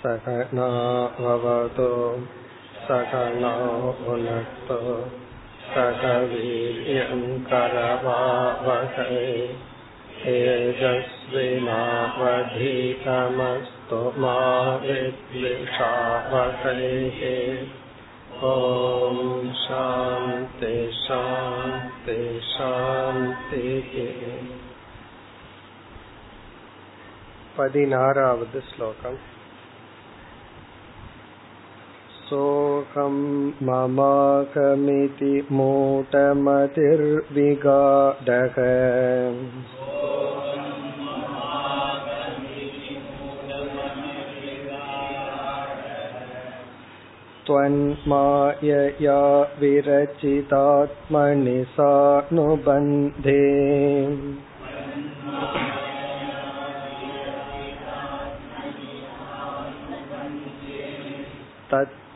सहनावतो सहना भुनक्तो सह वीर्यं करवावहै तेजस्विनावधीतमस्तु मा विद्विषावहैः ॐ शान्ति शान्ति शान्तिः पदिनारावद् श्लोकम् सोऽहं ममाकमिति मूटमतिर्विगाढः त्वन्मायया विरचितात्मनि सानुबन्धे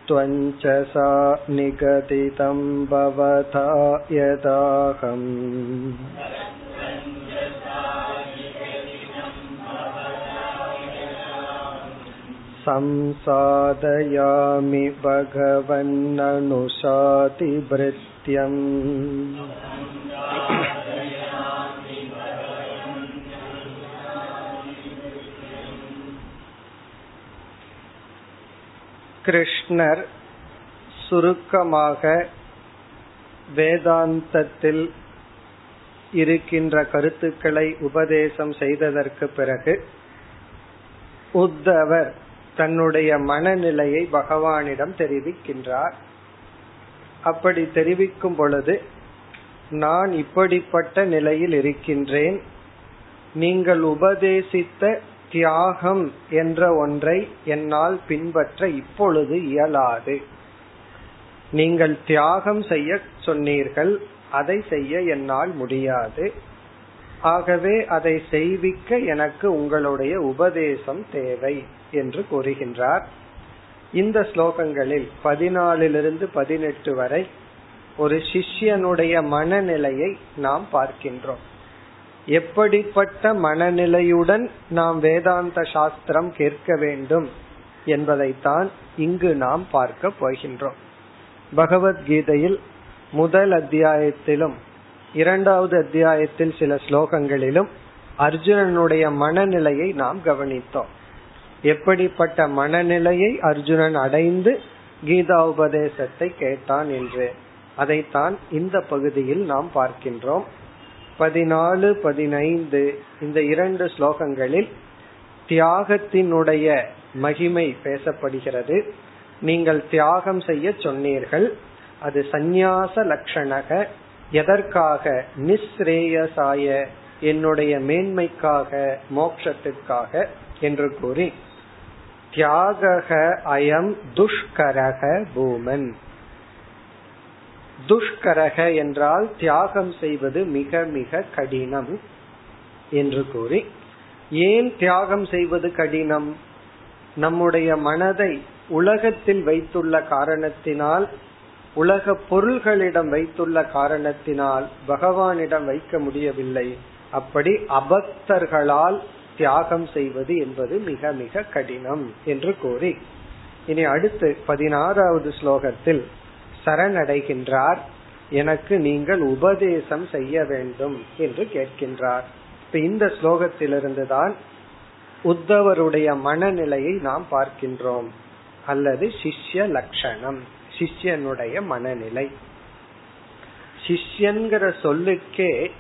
तत्त्वञ्च सा निगदितं भवता यदाहम् संसादयामि भगवन्ननुशातिभृत्यम् கிருஷ்ணர் சுருக்கமாக வேதாந்தத்தில் இருக்கின்ற கருத்துக்களை உபதேசம் செய்ததற்கு பிறகு உத்தவர் தன்னுடைய மனநிலையை பகவானிடம் தெரிவிக்கின்றார். அப்படி தெரிவிக்கும் பொழுது நான் இப்படிப்பட்ட நிலையில் இருக்கின்றேன் நீங்கள் உபதேசித்த தியாகம் என்ற ஒன்றை என்னால் பின்பற்ற இப்பொழுது இயலாது. நீங்கள் தியாகம் செய்ய சொன்னீர்கள் அதை செய்ய என்னால் முடியாது. ஆகவே அதை செய்விக்க எனக்கு உங்களுடைய உபதேசம் தேவை என்று கூறுகின்றார். இந்த ஸ்லோகங்களில் பதினாலிலிருந்து பதினெட்டு வரை ஒரு சிஷ்யனுடைய மனநிலையை நாம் பார்க்கின்றோம். எப்படிப்பட்ட மனநிலையுடன் நாம் வேதாந்த சாஸ்திரம் கேட்க வேண்டும் என்பதைத்தான் இங்கு நாம் பார்க்க போகின்றோம். பகவத்கீதையில் முதல் அத்தியாயத்திலும் இரண்டாவது அத்தியாயத்தில் சில ஸ்லோகங்களிலும் அர்ஜுனனுடைய மனநிலையை நாம் கவனித்தோம். எப்படிப்பட்ட மனநிலையை அர்ஜுனன் அடைந்து கீதா உபதேசத்தை கேட்டான் என்று அதைத்தான் இந்த பகுதியில் நாம் பார்க்கின்றோம். பதினாலு பதினைந்து இந்த இரண்டு ஸ்லோகங்களில் தியாகத்தினுடைய மகிமை பேசப்படுகிறது. நீங்கள் தியாகம் செய்ய சொன்னீர்கள். அது சந்நியாச லட்சணக எதற்காக? நிஸ்ரேயசாய என்னுடைய மேன்மைக்காக மோக்ஷத்திற்காக என்று கூறி தியாக அயம் துஷ்கரக பூமன். துஷ்கரக என்றால் தியாகம் செய்வது மிக மிக கடினம் என்று கூறி ஏன் தியாகம் செய்வது கடினம்? நம்முடைய மனதை உலகத்தில் வைத்துள்ள காரணத்தினால் உலக பொருள்களிடம் வைத்துள்ள காரணத்தினால் பகவானிடம் வைக்க முடியவில்லை. அப்படி அபக்தர்களால் தியாகம் செய்வது என்பது மிக மிக கடினம் என்று கூறி. இனி அடுத்து பதினாறாவது ஸ்லோகத்தில் சரணடைகின்றார். எனக்கு நீங்கள் உபதேசம் செய்ய வேண்டும் என்று கேட்கின்றார். இப்ப இந்த ஸ்லோகத்திலிருந்து தான் உத்தவருடைய மனநிலையை நாம் பார்க்கின்றோம். அல்லது சிஷ்ய லட்சணம் சிஷ்யனுடைய மனநிலை. சிஷ்யன்கிற சொல்லுக்கே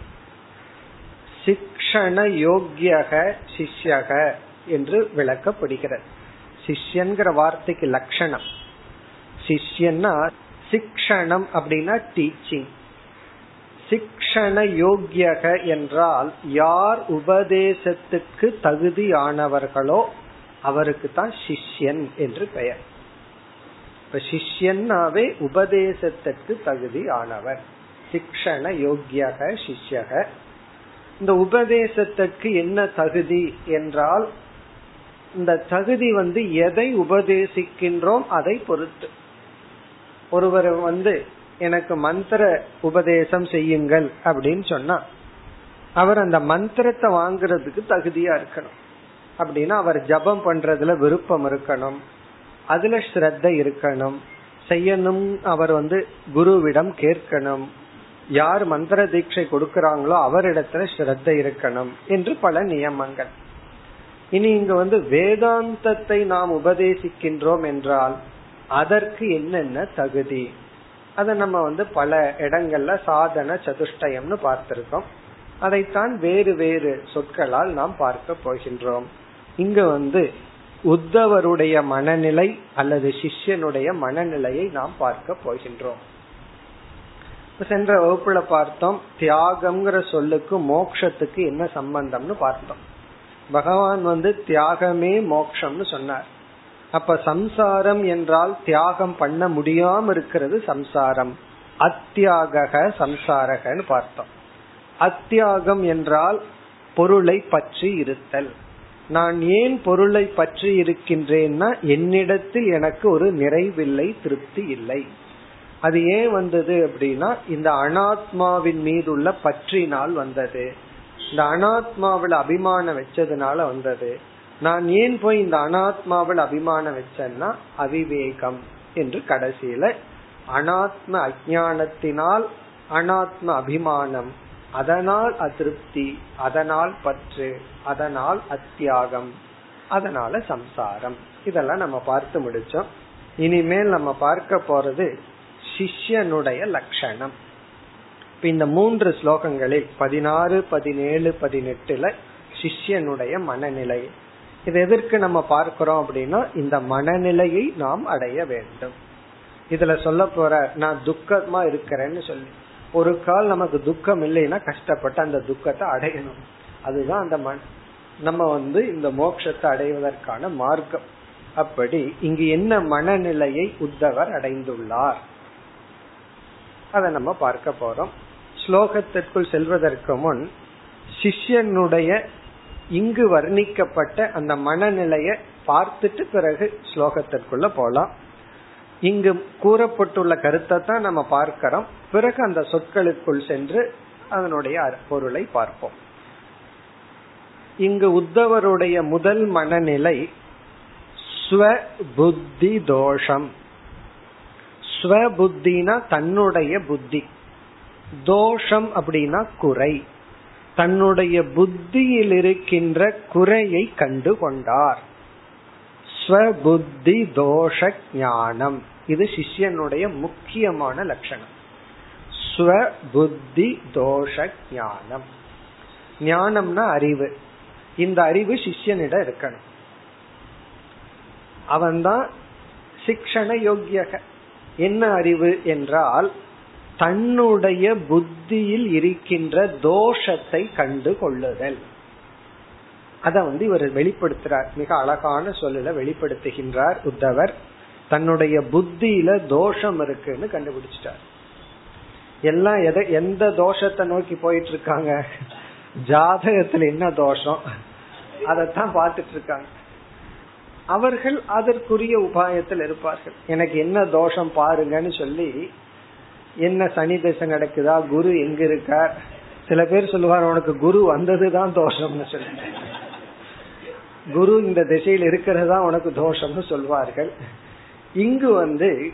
சிக்ஷண யோக்கியக சிஷ்யக என்று விளக்கப்படுகிறது. சிஷ்யன்கிற வார்த்தைக்கு லட்சணம் சிஷ்யன்னா சிக்ஷணம் அப்படின்னா டீச்சிங் சிக்ஷண யோக்கியக என்றால் யார் உபதேசத்துக்கு தகுதியானவர்களோ அவருக்கு தான் சிஷ்யன் என்று பெயர். இப்ப சிஷ்யன்னாவே உபதேசத்துக்கு தகுதியானவர். சிக்ஷண யோக்கியக சிஷ்யக. இந்த உபதேசத்துக்கு என்ன தகுதி என்றால் இந்த தகுதி வந்து எதை உபதேசிக்கின்றோம் அதை பொறுத்து. ஒருவர் வந்து எனக்கு மந்திர உபதேசம் செய்யுங்கள் அப்படின்னு சொன்னா அவர் அந்த மந்திரத்தை வாங்குறதுக்கு தகுதியா இருக்கணும். அப்படின்னா அவர் ஜபம் பண்றதுல விருப்பம் இருக்கணும். அதுல ஸ்ரத்த இருக்கணும். செய்யணும் அவர் வந்து குருவிடம் கேட்கணும். யார் மந்திர தீட்சை கொடுக்கறாங்களோ அவரிடத்துல ஸ்ரத்த இருக்கணும் என்று பல நியமங்கள். இனி இங்க வந்து வேதாந்தத்தை நாம் உபதேசிக்கின்றோம் என்றால் அதற்கு என்னென்ன தகுதி? அதை நம்ம வந்து பல இடங்கள்ல சாதன சதுஷ்டயம்னு பார்த்திருக்கோம். அதைத்தான் வேறு வேறு சொற்களால் நாம் பார்க்க போகின்றோம். இங்க வந்து உத்தவருடைய மனநிலை அல்லது சிஷ்யனுடைய மனநிலையை நாம் பார்க்க போகின்றோம். சென்ற வகுப்புல பார்த்தோம் தியாகம்ங்கிற சொல்லுக்கு மோக்ஷத்துக்கு என்ன சம்பந்தம்னு பார்த்தோம். பகவான் வந்து தியாகமே மோக்ஷம்னு சொன்னார். அப்ப சம்சாரம் என்றால் தியாகம் பண்ண முடியாம இருக்கிறது சம்சாரம். அத்தியாக சம்சாரகன்னு பார்த்தோம். அத்தியாகம் என்றால் பொருளை பற்றி இருத்தல். நான் ஏன் பொருளை பற்றி இருக்கின்றேன்னா என்னிடத்தில் எனக்கு ஒரு நிறைவில்லை திருப்தி இல்லை. அது ஏன் வந்தது அப்படின்னா இந்த அனாத்மாவின் மீது உள்ள பற்றினால் வந்தது. இந்த அனாத்மாவில் அபிமானம் வச்சதுனால வந்தது. நான் ஏன் போய் இந்த அனாத்மாவில் அபிமானம் வச்சேன்னா அவிவேகம் என்று கடைசியில அனாத்ம அஜானத்தினால் அனாத்ம அபிமானம் அதனால் அதிருப்தி அதனால் பற்று அதனால் அத்தியாகம் அதனால சம்சாரம். இதெல்லாம் நம்ம பார்த்து முடிச்சோம். இனிமேல் நம்ம பார்க்க போறது சிஷ்யனுடைய லட்சணம். இந்த மூன்று ஸ்லோகங்களில் பதினாறு பதினேழு பதினெட்டுல சிஷ்யனுடைய மனநிலை. இது எதற்கு நம்ம பார்க்கிறோம் அப்படின்னா இந்த மனநிலையை நாம் அடைய வேண்டும். இதுல சொல்ல போற நான் துக்கமா இருக்கிறேன்னு சொல்லி. ஒரு கால் நமக்கு துக்கம் இல்லைன்னா கஷ்டப்பட்டு அந்த துக்கத்தை அடையணும். அதுதான் அந்த மன நம்ம வந்து இந்த மோட்சத்தை அடைவதற்கான மார்க்கம். அப்படி இங்கு என்ன மனநிலையை உத்தவர் அடைந்துள்ளார்? அதை நம்ம பார்க்க போறோம். ஸ்லோகத்திற்குள் செல்வதற்கு முன் சிஷ்யனுடைய இங்கு வர்ணிக்கப்பட்ட அந்த மனநிலைய பார்த்துட்டு பிறகு ஸ்லோகத்திற்குள்ள போலாம். இங்கு கூறப்பட்டுள்ள கருத்தை தான் நம்ம பார்க்கிறோம். பிறகு அந்த சொற்களுக்குள் சென்று அதனுடைய பொருளை பார்ப்போம். இங்கு உத்தவருடைய முதல் மனநிலை ஸ்வபுத்தி தோஷம். ஸ்வபுத்தினா தன்னுடைய புத்தி. தோஷம் அப்படின்னா குறை. தன்னுடைய புத்தியில் இருக்கின்ற குறையை கண்டு கொண்டார் ஸ்வபுத்தி தோஷ ஞானம். இது சிஷ்யனுடைய முக்கியமான லட்சணம். ஸ்வபுத்தி தோஷ ஞானம். ஞானம்னா அறிவு. இந்த அறிவு சிஷ்யனிடம் இருக்கணும். அவன்தான் சிக்ஷண யோக்கியக என்ன அறிவு என்றால் தன்னுடைய புத்தியில் இருக்கின்ற தோஷத்தை கண்டு கொள்ளுதல். அத வந்து இவர் வெளிப்படுத்துறார். மிக அழகான சொல்லல வெளிப்படுத்துகின்றார் உத்தவர். தன்னுடைய புத்தியில தோஷம் இருக்குன்னு கண்டுபிடிச்சிட்டார். எல்லாம் எதை எந்த தோஷத்தை நோக்கி போயிட்டு இருக்காங்க ஜாதகத்துல என்ன தோஷம்? அதத்தான் பார்த்துட்டு இருக்காங்க அவர்கள் அதற்குரிய உபாயத்தில் இருப்பார்கள். எனக்கு என்ன தோஷம் பாருங்கன்னு சொல்லி என்ன சனி தசை நடக்குதா? குரு எங்க இருக்கார்? சில பேர் சொல்லுவார் உனக்கு குரு வந்ததுதான் தோஷம்னு சொல்லி குரு இந்த திசையில் இருக்கிறதா உனக்கு தோஷம்னு சொல்வார்கள். இங்கு வந்து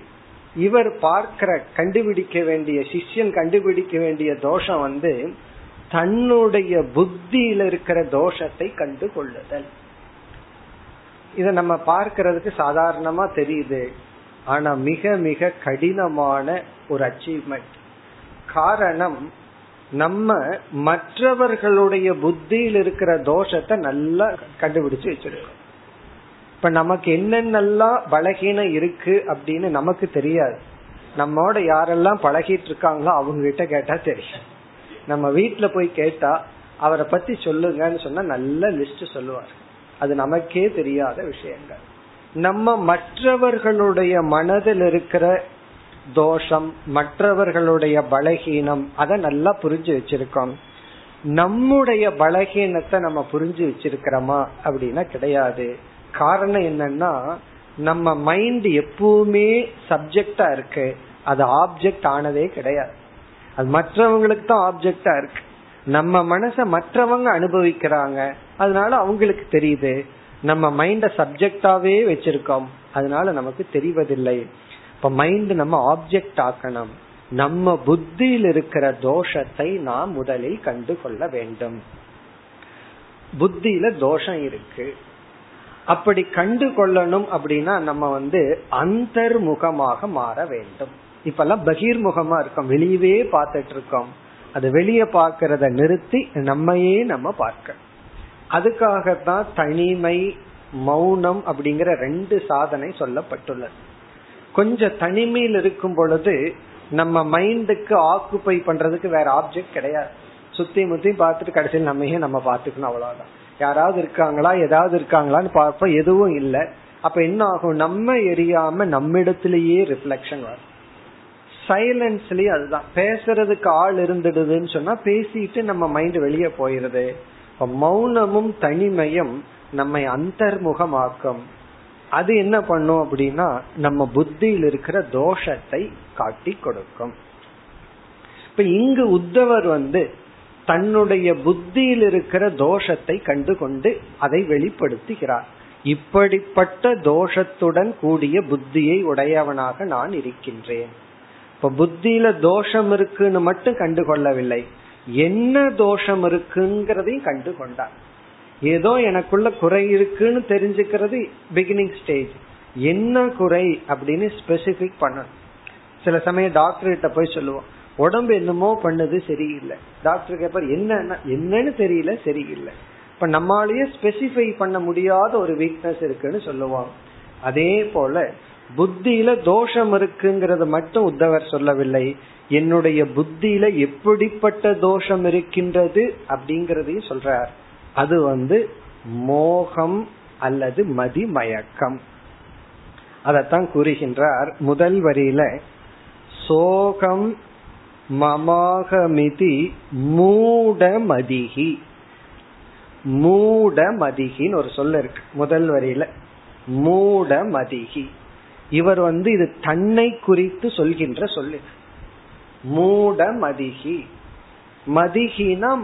இவர் பார்க்கிற கண்டுபிடிக்க வேண்டிய சிஷ்யன் கண்டுபிடிக்க வேண்டிய தோஷம் வந்து தன்னுடைய புத்தியில இருக்கிற தோஷத்தை கண்டு கொள்ளுதல் இத நம்ம பார்க்கறதுக்கு சாதாரணமா தெரியுது. ஆனா மிக மிக கடினமான ஒரு அச்சீவ்மெண்ட் காரணம் நம்ம மற்றவர்களுடைய புத்தியில் இருக்கிற தோஷத்தை நல்லா கண்டுபிடிச்சு வச்சிருக்கோம். இப்ப நமக்கு என்னென்னலாம் பலகீனம் இருக்கு அப்படின்னு நமக்கு தெரியாது. நம்மோட யாரெல்லாம் பழகிட்டு இருக்காங்களோ அவங்க கிட்ட கேட்டா தெரியும். நம்ம வீட்டுல போய் கேட்டா அவரை பத்தி சொல்லுங்கன்னு சொன்னா நல்ல லிஸ்ட் சொல்லுவார். அது நமக்கே தெரியாத விஷயங்கள். நம்ம மற்றவர்களுடைய மனதில் இருக்கிற தோஷம் மற்றவர்களுடைய பலகீனம் அதை நல்லா புரிஞ்சு வச்சிருக்கோம். நம்முடைய பலகீனத்தை நம்ம புரிஞ்சு வச்சிருக்கிறோமா அப்படின்னா கிடையாது. காரணம் என்னன்னா நம்ம மைண்ட் எப்பவுமே சப்ஜெக்டா இருக்கு. அது ஆப்ஜெக்ட் ஆனதே கிடையாது. அது மற்றவங்களுக்கு தான் ஆப்ஜெக்டா இருக்கு. நம்ம மனச மற்றவங்க அனுபவிக்கிறாங்க. அதனால அவங்களுக்கு தெரியுது. நம்ம மைண்ட சப்ஜெக்டாவே வச்சிருக்கோம். அதனால நமக்கு தெரிவதில்லை. இப்ப மைண்ட் நம்ம ஆப்ஜெக்ட் ஆக்கணும். நம்ம புத்தியில் இருக்கிற தோஷத்தை நாம் முதலில் கண்டு கொள்ள வேண்டும். புத்தியில தோஷம் இருக்கு. அப்படி கண்டு கொள்ளணும் அப்படின்னா நம்ம வந்து அந்தர்முகமாக மாற வேண்டும். இப்பெல்லாம் பகிர்முகமா இருக்கோம். வெளியவே பார்த்துட்டு இருக்கோம். அது வெளியே பார்க்கறத நிறுத்தி நம்மையே நம்ம பார்க்க அதுக்காகத்தான் தனிமை மௌனம் அப்படிங்கிற ரெண்டு சாதனை சொல்லப்பட்டுள்ளது. கொஞ்சம் தனிமையில் இருக்கும் பொழுது நம்ம மைண்டுக்கு ஆக்குப்பை பண்றதுக்கு வேற ஆப்ஜெக்ட் கிடையாது. சுத்தி முத்தி பார்த்துட்டு கடைசியில் நம்மையே நம்ம பார்த்துக்கணும் அவ்வளவுதான். யாராவது இருக்காங்களா? ஏதாவது இருக்காங்களான்னு பார்ப்போம் எதுவும் இல்லை. அப்ப என்ன ஆகும்? நம்ம எரியாம நம்மிடத்திலேயே ரிஃப்ளெக்ஷன் வரும். சைலன்ஸ்லயே அதுதான். பேசுறதுக்கு ஆள் இருந்துடுதுன்னு சொன்னா பேசிட்டு நம்ம மைண்ட் வெளியே போயிருது. மௌனமும் தனிமையும் நம்மை அந்தர்முகமாக்கும். அது என்ன பண்ணும் அப்படின்னா நம்ம புத்தியில் இருக்கிற தோஷத்தை காட்டி கொடுக்கும். இப்ப இங்கு உத்தவர் வந்து தன்னுடைய புத்தியில் இருக்கிற தோஷத்தை கண்டு கொண்டு அதை வெளிப்படுத்துகிறார். இப்படிப்பட்ட தோஷத்துடன் கூடிய புத்தியை உடையவனாக நான் இருக்கின்றேன். இப்ப புத்தியில தோஷம் இருக்குன்னு மட்டும் கண்டு கொள்ளவில்லை என்ன தோஷம் இருக்குங்கிறதையும் கண்டு கொண்டார் ஏதோ எனக்குள்ள குறை இருக்குன்னு தெரிஞ்சுக்கிறது பிகினிங் ஸ்டேஜ் என்ன குறை அப்படின்னு ஸ்பெசிபிக் பண்ணணும். சில சமயம் டாக்டர் கிட்ட போய் சொல்லுவோம் உடம்பு என்னமோ பண்ணுது சரியில்லை. டாக்டர் கேப்பார் என்ன என்னன்னு தெரியல சரியில்லை. இப்ப நம்மளாலேயே ஸ்பெசிஃபை பண்ண முடியாத ஒரு வீக்னஸ் இருக்குன்னு சொல்லுவாங்க அதே போல புத்தியில தோஷம் இருக்குங்கிறத மட்டும் உத்தவர் சொல்லவில்லை. என்னுடைய புத்தியில எப்படிப்பட்ட தோஷம் இருக்கின்றது அப்படிங்கறதையும் சொல்றார். அது வந்து மோகம் அல்லது மதிமயக்கம். அதத்தான் கூறுகின்றார் முதல் வரியில சோகம் மமாகமிதி மூடமதிகி. மூடமதிகின்னு ஒரு சொல்ல இருக்கு முதல் வரியில. மூடமதிகி. இவர் வந்து இது தன்னை குறித்து சொல்கின்ற சொல்லு மூடமதிகி. மதிகினா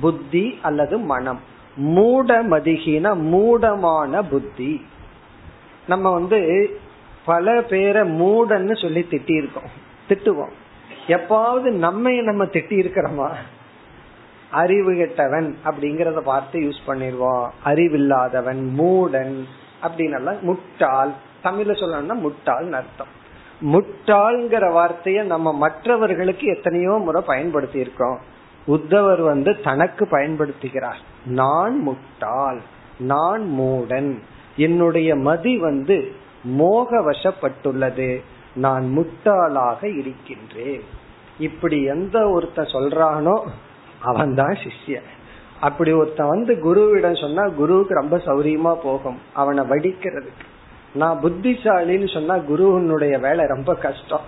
புத்தி அல்லது மனம். மூட மதிகினா மூடமான புத்தி. நம்ம வந்து பல பேரை மூடன்னு சொல்லி திட்டி இருக்கோம் திட்டுவோம். எப்பாவது நம்ம நம்ம திட்டி இருக்கிறோமா அறிவு கெட்டவன் அப்படிங்கறத பார்த்து யூஸ் பண்ணிடுவோம். அறிவில்லாதவன் மூடன் அப்படின்னு முட்டாள். தமிழ்ல சொல்லணும்னா முட்டாள் அர்த்தம். முட்டாள்ங்கிற வார்த்தைய நம்ம மற்றவர்களுக்கு எத்தனையோ முறை பயன்படுத்தி இருக்கோம் உத்தவர் வந்து தனக்கு பயன்படுத்துகிறார். நான் முட்டாள் நான் மூடன். என்னுடைய மதி வந்து மோக வசப்பட்டுள்ளது நான் முட்டாளாக இருக்கின்றேன். இப்படி எந்த ஒருத்த சொல்றானோ அவன் தான் சிஷ்யன். அப்படி ஒருத்தன் வந்து குருவிடம் சொன்னா குருவுக்கு ரொம்ப சௌரியமா போகும். அவனை வடிக்கிறதுக்கு. நான் புத்திசாலின்னு சொன்னா குருவனுடைய வேலை ரொம்ப கஷ்டம்.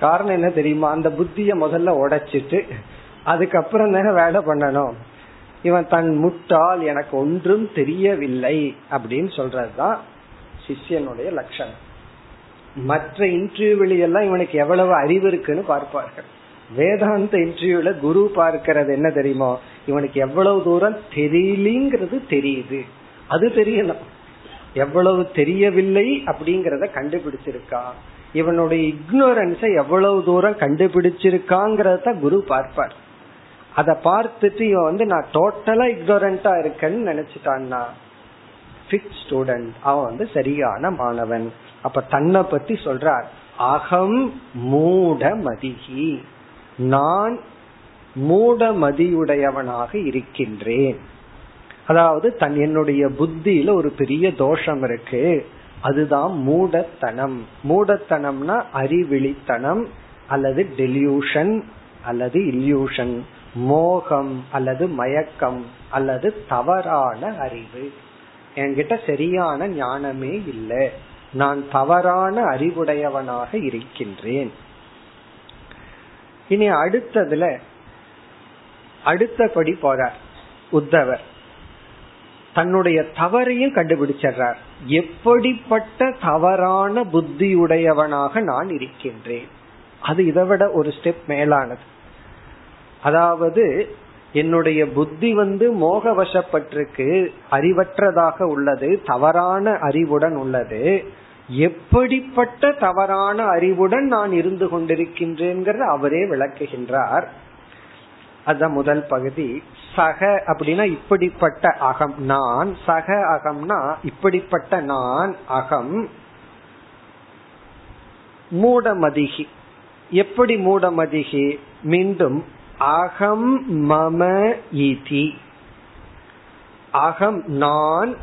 காரணம் என்ன தெரியுமா? அந்த புத்திய முதல்ல உடைச்சிட்டு அதுக்கப்புறம் தானே வேலை பண்ணணும். இவன் தன் முட்டால் எனக்கு ஒன்றும் தெரியவில்லை அப்படின்னு சொல்றதுதான் சிஷ்யனுடைய லட்சணம். மற்ற இன்டர்வியூல எல்லாம் இவனுக்கு எவ்வளவு அறிவு இருக்குன்னு பார்ப்பார்கள். வேதாந்த இன்டர்வியூல குரு பார்க்கறது என்ன தெரியுமோ? இவனுக்கு எவ்வளவு தூரம் தெரியலங்கிறது தெரியுது. அது தெரியணும். எவ்வளவு தெரியவில்லை அப்படிங்கறத கண்டுபிடிச்சிருக்கான் இவனுடைய இக்னோரன்ஸை எவ்வளவு தூரம் கண்டுபிடிச்சிருக்காங்கிறத குரு பார்ப்பார். அத பார்த்துட்டு இவன் வந்து நான் டோட்டலா இக்னோரண்டா இருக்கேன்னு நினைச்சிட்டான்னா? ஃபிட் ஸ்டூடெண்ட் அவன் வந்து சரியான மாணவன். அப்ப தன்னை பத்தி சொல்றார் அகம் மூடமதிகி. நான் மூடமதியுடையவனாக இருக்கின்றேன். அதாவது தன் என்னுடைய புத்தியில ஒரு பெரிய தோஷம் இருக்கு. அதுதான் மூடத்தனம். மூடத்தனம்னா அறிவிழித்தனம் அல்லது டெலியூஷன் அல்லது இல்யூஷன் மோகம் அல்லது மயக்கம் அல்லது தவறான அறிவு. என்கிட்ட சரியான ஞானமே இல்லை. நான் தவறான அறிவுடையவனாக இருக்கின்றேன். இனி அடுத்ததுல அடுத்தபடி போறார் உத்தவர். தன்னுடைய தவறையும் கண்டுபிடிச்சார் எப்படிப்பட்ட தவறான புத்தியுடையவனாக நான் இருக்கின்றேன்? அது இதை விட ஒரு ஸ்டெப் மேலானது. அதாவது என்னுடைய புத்தி வந்து மோகவசப்பட்டிருக்கு அறிவற்றதாக உள்ளது தவறான அறிவுடன் உள்ளது. எப்படிப்பட்ட தவறான அறிவுடன் நான் இருந்து கொண்டிருக்கின்றேங்கிறத அவரே விளக்குகின்றார். அதுதான் முதல் பகுதி. சக அப்படின்னா இப்படிப்பட்ட அகம். நான் சக அகம்னா இப்படிப்பட்ட நான் அகம். மூடமதிகி. எப்படி மூடமதிகி? மீண்டும் அகம் மம இதி. அகம் நான்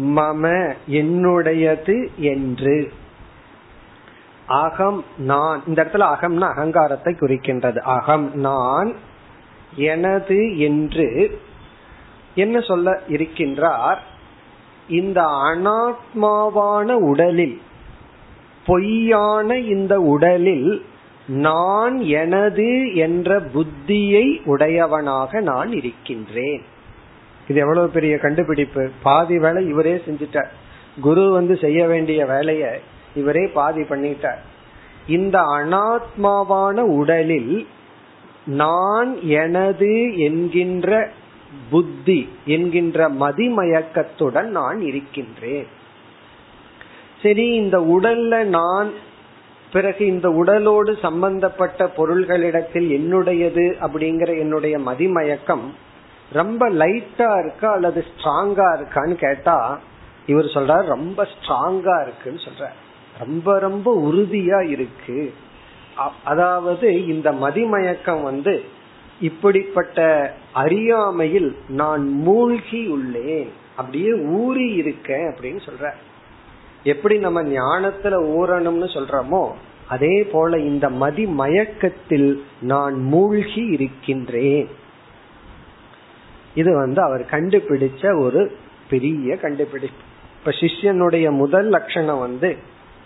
மம என்னுடையது என்று. அகம் நான். இந்த இடத்துல அகம்னா அகங்காரத்தை குறிக்கின்றது. அகம் நான் எனது என்று என்ன சொல்ல இருக்கின்றார்? இந்த அனாத்மாவான உடலில் பொய்யான இந்த உடலில் நான் எனது என்ற புத்தியை உடையவனாக நான் இருக்கின்றேன். இது எவ்வளவு பெரிய கண்டுபிடிப்பு. பாதி வேலை இவரே செஞ்சிட்டார். குரு வந்து செய்ய வேண்டிய வேலைய இவரே பாதி பண்ணிட்டார். இந்த அனாத்மாவான உடலில் நான் எனது என்கின்ற புத்தி என்கின்ற மதிமயக்கத்துடன் நான் இருக்கின்றேன். சரி இந்த உடல்ல நான் பிறகு இந்த உடலோடு சம்பந்தப்பட்ட பொருள்களிடத்தில் என்னுடையது அப்படிங்கிற என்னுடைய மதிமயக்கம் ரொம்ப லைட்டா இருக்கா அல்லது ஸ்ட்ராங்கா இருக்கான்னு கேட்டா இவர் சொல்றார் ரொம்ப ஸ்ட்ராங்கா இருக்குன்னு சொல்ற ரொம்ப ரொம்ப உறுதியா இருக்கு. அதாவது இந்த மதிமயக்கம் வந்து இப்படிப்பட்ட அறியாமையில் நான் மூழ்கி உள்ளேன் அப்படியே ஊறி இருக்கேன் அப்படின்னு சொல்ற எப்படி நம்ம ஞானத்துல ஊறணும்னு சொல்றோமோ அதே போல இந்த மதி மயக்கத்தில் நான் மூழ்கி இருக்கின்றேன். இது வந்து அவர் கண்டுபிடிச்ச ஒரு பெரிய கண்டுபிடிப்பு. இப்ப சிஷ்யனுடைய முதல் லட்சணம் வந்து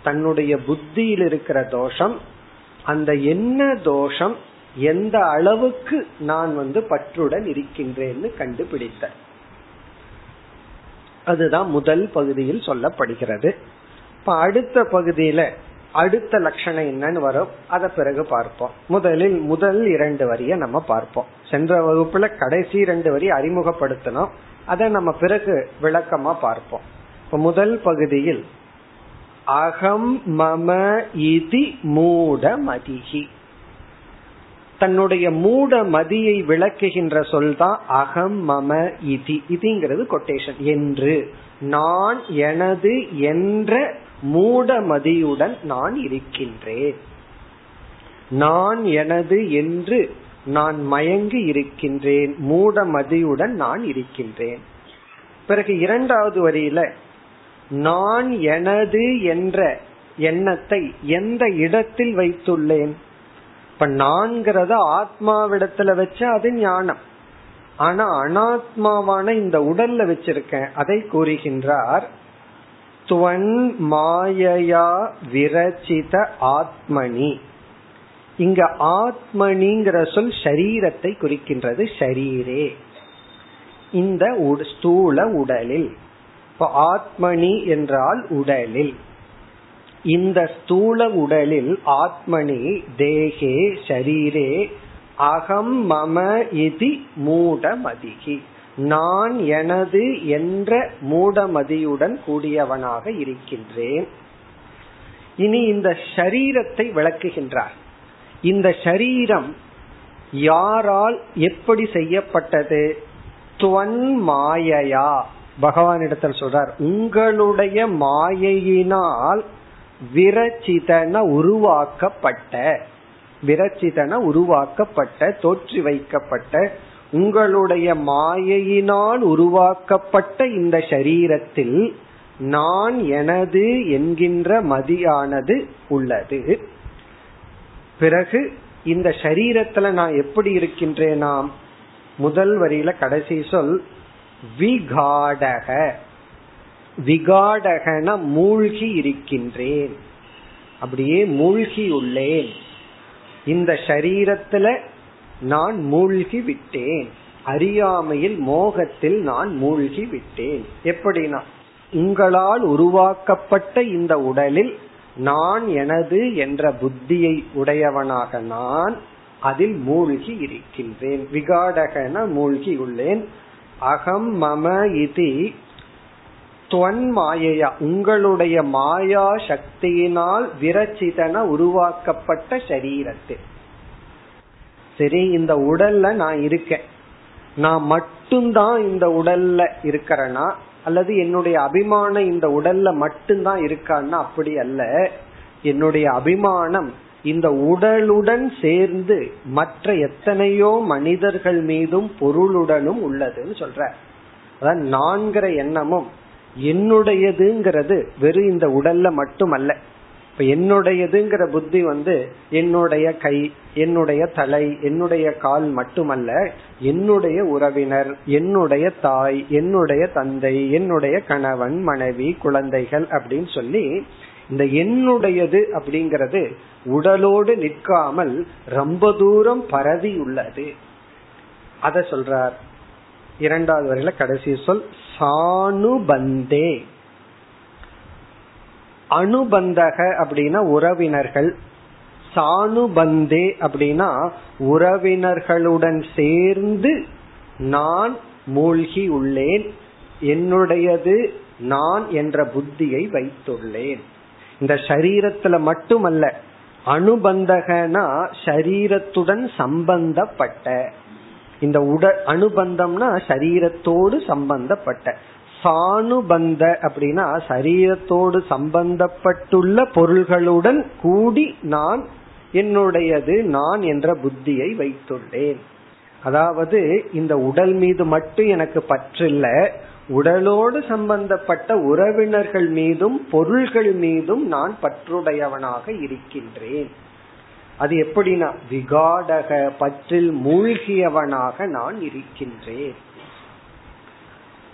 தன்னுடைய புத்தியில் இருக்கிற தோஷம் அந்த என்ன தோஷம் எந்த அளவுக்கு நான் வந்து பற்றுடன் இருக்கின்றேன்னு கண்டுபிடித்த அதுதான் முதல் பகுதியில் சொல்லப்படுகிறது. இப்ப அடுத்த பகுதியில அடுத்த லட்சணம் என்னன்னு வரும். அத பிறகு பார்ப்போம். முதலில் முதல் இரண்டு வரிய நம்ம பார்ப்போம். சென்ற வகுப்புல கடைசி ரெண்டு வரி அறிமுகப்படுத்தணும் அதை நம்ம பிறகு விளக்கமா பார்ப்போம். இப்ப முதல் பகுதியில் அகம் மம இதி மூடமதிகி. தன்னுடைய மூட மதியை விளக்குகின்ற சொல் தான் அகம் மம இதி. இதிங்கிறது கொட்டேஷன் என்று நான் எனது என்ற மூட மதியுடன் நான் இருக்கின்றேன். நான் எனது என்று நான் மயங்கி இருக்கின்றேன். மூட மதியுடன் நான் இருக்கின்றேன். பிறகு இரண்டாவது வரியில நான் எனது என்ற எண்ணத்தை எந்த இடத்தில் வைத்துள்ளேன்? இப்ப நான்கிறத ஆத்மாவிடத்துல வச்ச அது ஞானம். ஆனா அனாத்மாவான இந்த உடல்ல வச்சிருக்கேன். அதை கூறுகின்றார் துவன் மாயையா விரச்சித ஆத்மனி. இங்க ஆத்மனிங்கிற சொல் சரீரத்தை குறிக்கின்றது ஷரீரே இந்த ஸ்தூல உடலில். இப்ப ஆத்மனி என்றால் உடலில். இந்த ஸ்தூல உடலில் ஆத்மனி தேகே ஷரீரே அகம் மம இது மூடமதிகி. நான் எனது என்ற மூடமதியுடன் கூடியவனாக இருக்கின்றேன். இனி இந்த ஷரீரத்தை விளக்குகின்றார். இந்த ஷரீரம் யாரால் எப்படி செய்யப்பட்டது? துவன் மாயையா. பகவானிடத்தில் சொல்றார் உங்களுடைய மாயையினால் விரச்சிதன உருவாக்கப்பட்ட விரச்சிதன உருவாக்கப்பட்ட தோற்றி வைக்கப்பட்ட உங்களுடைய மாயையினால் உருவாக்கப்பட்ட இந்த சரீரத்தில் நான் எனது என்கின்ற மதியானது உள்ளது. பிறகு இந்த சரீரத்துல நான் எப்படி இருக்கின்றேனாம்? முதல் வரியில கடைசி சொல் விகாடக. விகாடகன மூழ்கி இருக்கின்றேன். அப்படியே மூழ்கி உள்ளேன். இந்த சரீரத்துல நான் மூழ்கி விட்டேன். அறியாமையில் மோகத்தில் நான் மூழ்கி விட்டேன். எப்படின்னா உங்களால் உருவாக்கப்பட்ட இந்த உடலில் நான் எனது என்ற புத்தியை உடையவனாக நான் அதில் மூழ்கி இருக்கின்றேன். விகாடகன மூழ்கி உள்ளேன். அகம் மம இதி துவன் மாயையா. உங்களுடைய மாயா சக்தியினால் விரச்சிதன உருவாக்கப்பட்ட சரீரத்தில் சரி இந்த உடல்ல நான் இருக்கேன். நான் மட்டும்தான் இந்த உடல்ல இருக்கிறனா? அல்லது என்னுடைய அபிமானம் இந்த உடல்ல மட்டும்தான் இருக்கான்னா? அப்படி அல்ல. என்னுடைய அபிமானம் இந்த உடலுடன் சேர்ந்து மற்ற எத்தனையோ மனிதர்கள் மீதும் பொருளுடனும் உள்ளதுன்னு சொல்ற. அதான் நான்கிற எண்ணமும் என்னுடையதுங்கிறது வெறும் இந்த உடல்ல மட்டுமல்ல. இப்ப என்னுடையதுங்கிற புத்தி வந்து என்னுடைய கை என்னுடைய தலை என்னுடைய கால் மட்டுமல்ல என்னுடைய உறவினர் என்னுடைய தாய் என்னுடைய தந்தை என்னுடைய கணவன் மனைவி குழந்தைகள் அப்படின்னு சொல்லி இந்த என்னுடையது அப்படிங்கிறது உடலோடு நிற்காமல் ரொம்ப தூரம் பரவி உள்ளது. அத சொல்றார். இரண்டாவது வரையில கடைசி சொல் சானுபந்தே. அனுபந்தக அப்படின்னா உறவினர்கள். சானுபந்தே அப்படின்னா உறவினர்களுடன் சேர்ந்து நான் மூழ்கி உள்ளேன் என்னுடையது நான் என்ற புத்தியை வைத்துள்ளேன். இந்த சரீரத்துல மட்டுமல்ல அனுபந்தகனா சரீரத்துடன் சம்பந்தப்பட்ட. இந்த உட அனுபந்தம்னா சரீரத்தோடு சம்பந்தப்பட்ட. சானுபந்த அப்படின்னா சரீரத்தோடு சம்பந்தப்பட்டுள்ள பொருள்களுடன் கூடி நான் என்னுடையது நான் என்ற புத்தியை வைத்துள்ளேன். அதாவது இந்த உடல் மீது மட்டும் எனக்கு பற்றில்லை உடலோடு சம்பந்தப்பட்ட உறவினர்கள் மீதும் பொருள்கள் மீதும் நான் பற்றுடையவனாக இருக்கின்றேன். அது எப்படின்னா விகாடக பற்றில் மூழ்கியவனாக நான் இருக்கின்றேன்.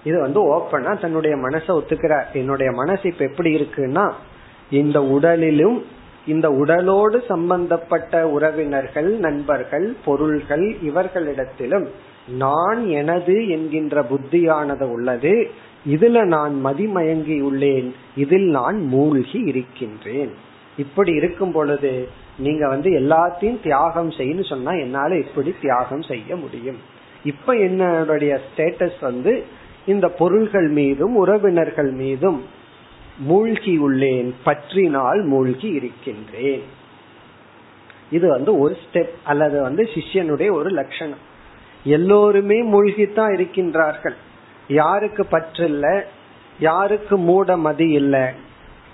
இது வந்து ஓப்பனா தன்னுடைய மனசை ஒத்துக்கிறார். என்னுடைய மனசு இப்ப எப்படி இருக்குன்னா இந்த உடலிலும் இந்த உடலோடு சம்பந்தப்பட்ட உறவினர்கள் நண்பர்கள் பொருள்கள் இவர்களிடத்திலும் நான் எனது என்கின்ற புத்தியானது உள்ளது இதுல நான் மதிமயங்கி உள்ளேன் இதில் நான் மூழ்கி இருக்கின்றேன். இப்படி இருக்கும் பொழுது நீங்க வந்து எல்லாத்தையும் தியாகம் செய்யணும் சொன்னா என்னால இப்படி தியாகம் செய்ய முடியும்? இப்ப என்னுடைய ஸ்டேட்டஸ் வந்து இந்த பொருள்கள் மீதும் உறவினர்கள் மீதும் மூழ்கி உள்ளேன் பற்றினால் மூழ்கி இருக்கின்றேன். இது வந்து ஒரு ஸ்டெப் அல்லது வந்து சிஷ்யனுடைய ஒரு லட்சணம். எல்லோருமே மூழ்கித்தான் இருக்கின்றார்கள். யாருக்கு பற்றில்ல யாருக்கு மூடமதி இல்லை.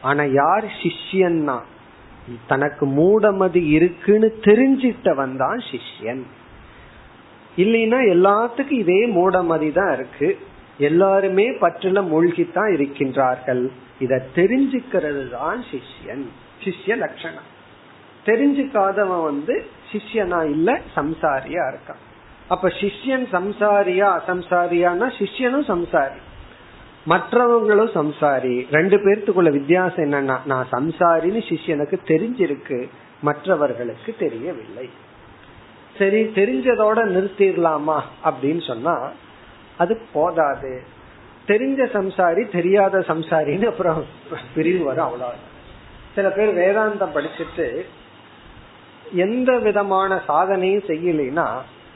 ஆனா யார் சிஷ்யன்னா? தனக்கு மூடமதி இருக்குன்னு தெரிஞ்சிட்டவன் தான் சிஷ்யன். இல்லைன்னா எல்லாத்துக்கும் இதே மூடமதி தான் இருக்கு. எல்லாருமே பற்றுல மூழ்கித்தான் இருக்கின்றார்கள். இத தெரிஞ்சுக்கிறது தான் சிஷ்யன். சிஷ்ய லட்சணம். தெரிஞ்சுக்காதவன் வந்து சிஷ்யனா இல்ல சம்சாரியா இருக்கான். அப்ப சிஷ்யன் சம்சாரியா அசம்சாரியானா சிஷ்யனும் சம்சாரி. மற்றவங்களும் சம்சாரி. ரெண்டு பேர்த்துக்குள்ள வித்தியாசம் என்னன்னா நான் சம்சாரின்னு சிஷ்யனுக்கு தெரிஞ்சிருக்கு மற்றவர்களுக்கு தெரியவில்லை. சரி தெரிஞ்சதோட நிறுத்திடலாமா அப்படின்னு சொன்னா அது போதாது. தெரிஞ்ச சம்சாரி தெரியாத சம்சாரின்னு அப்புறம் பிரிவு வரும் அவ்வளவு சில பேர் வேதாந்தம் படிச்சுட்டு எந்த விதமான சாதனையும் செய்யலைன்னா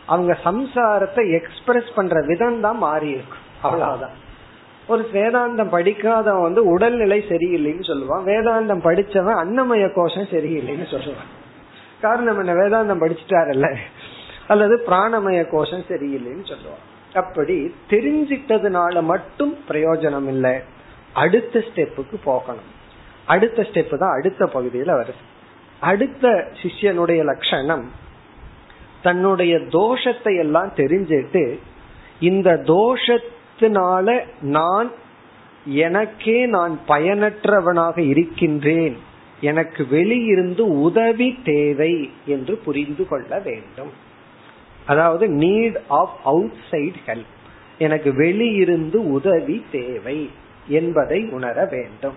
அவங்க சம்சாரத்தை எக்ஸ்பிரஸ் பண்ற விதம் தான் மாறி இருக்கும் அவ்வளவுதான். ஒரு வேதாந்தம் படிக்காதவன் வந்து உடல்நிலை சரியில்லைன்னு சொல்லுவான். வேதாந்தம் படிச்சவன் அன்னமய கோஷம் சரியில்லைன்னு சொல்லுவான். காரணம் என்ன? வேதாந்தம் படிச்சுட்டாருல்ல. அல்லது பிராணமய கோஷம் சரியில்லைன்னு சொல்லுவான். அப்படி தெரிஞ்சிட்டதுனால மட்டும் பிரயோஜனம் இல்லை அடுத்த ஸ்டெப்புக்கு போகணும். அடுத்த ஸ்டெப் தான் அடுத்த பகுதியில வருது. அடுத்த சிஷ்யனுடைய லட்சணம் தன்னுடைய தோஷத்தை எல்லாம் தெரிஞ்சிட்டு இந்த தோஷத்தினால நான் எனக்கே நான் பயனற்றவனாக இருக்கின்றேன். எனக்கு வெளியிருந்து உதவி தேவை என்று புரிந்து கொள்ள வேண்டும். அதாவது need of outside help எனக்கு வெளியிருந்து உதவி தேவை என்பதை உணர வேண்டும்.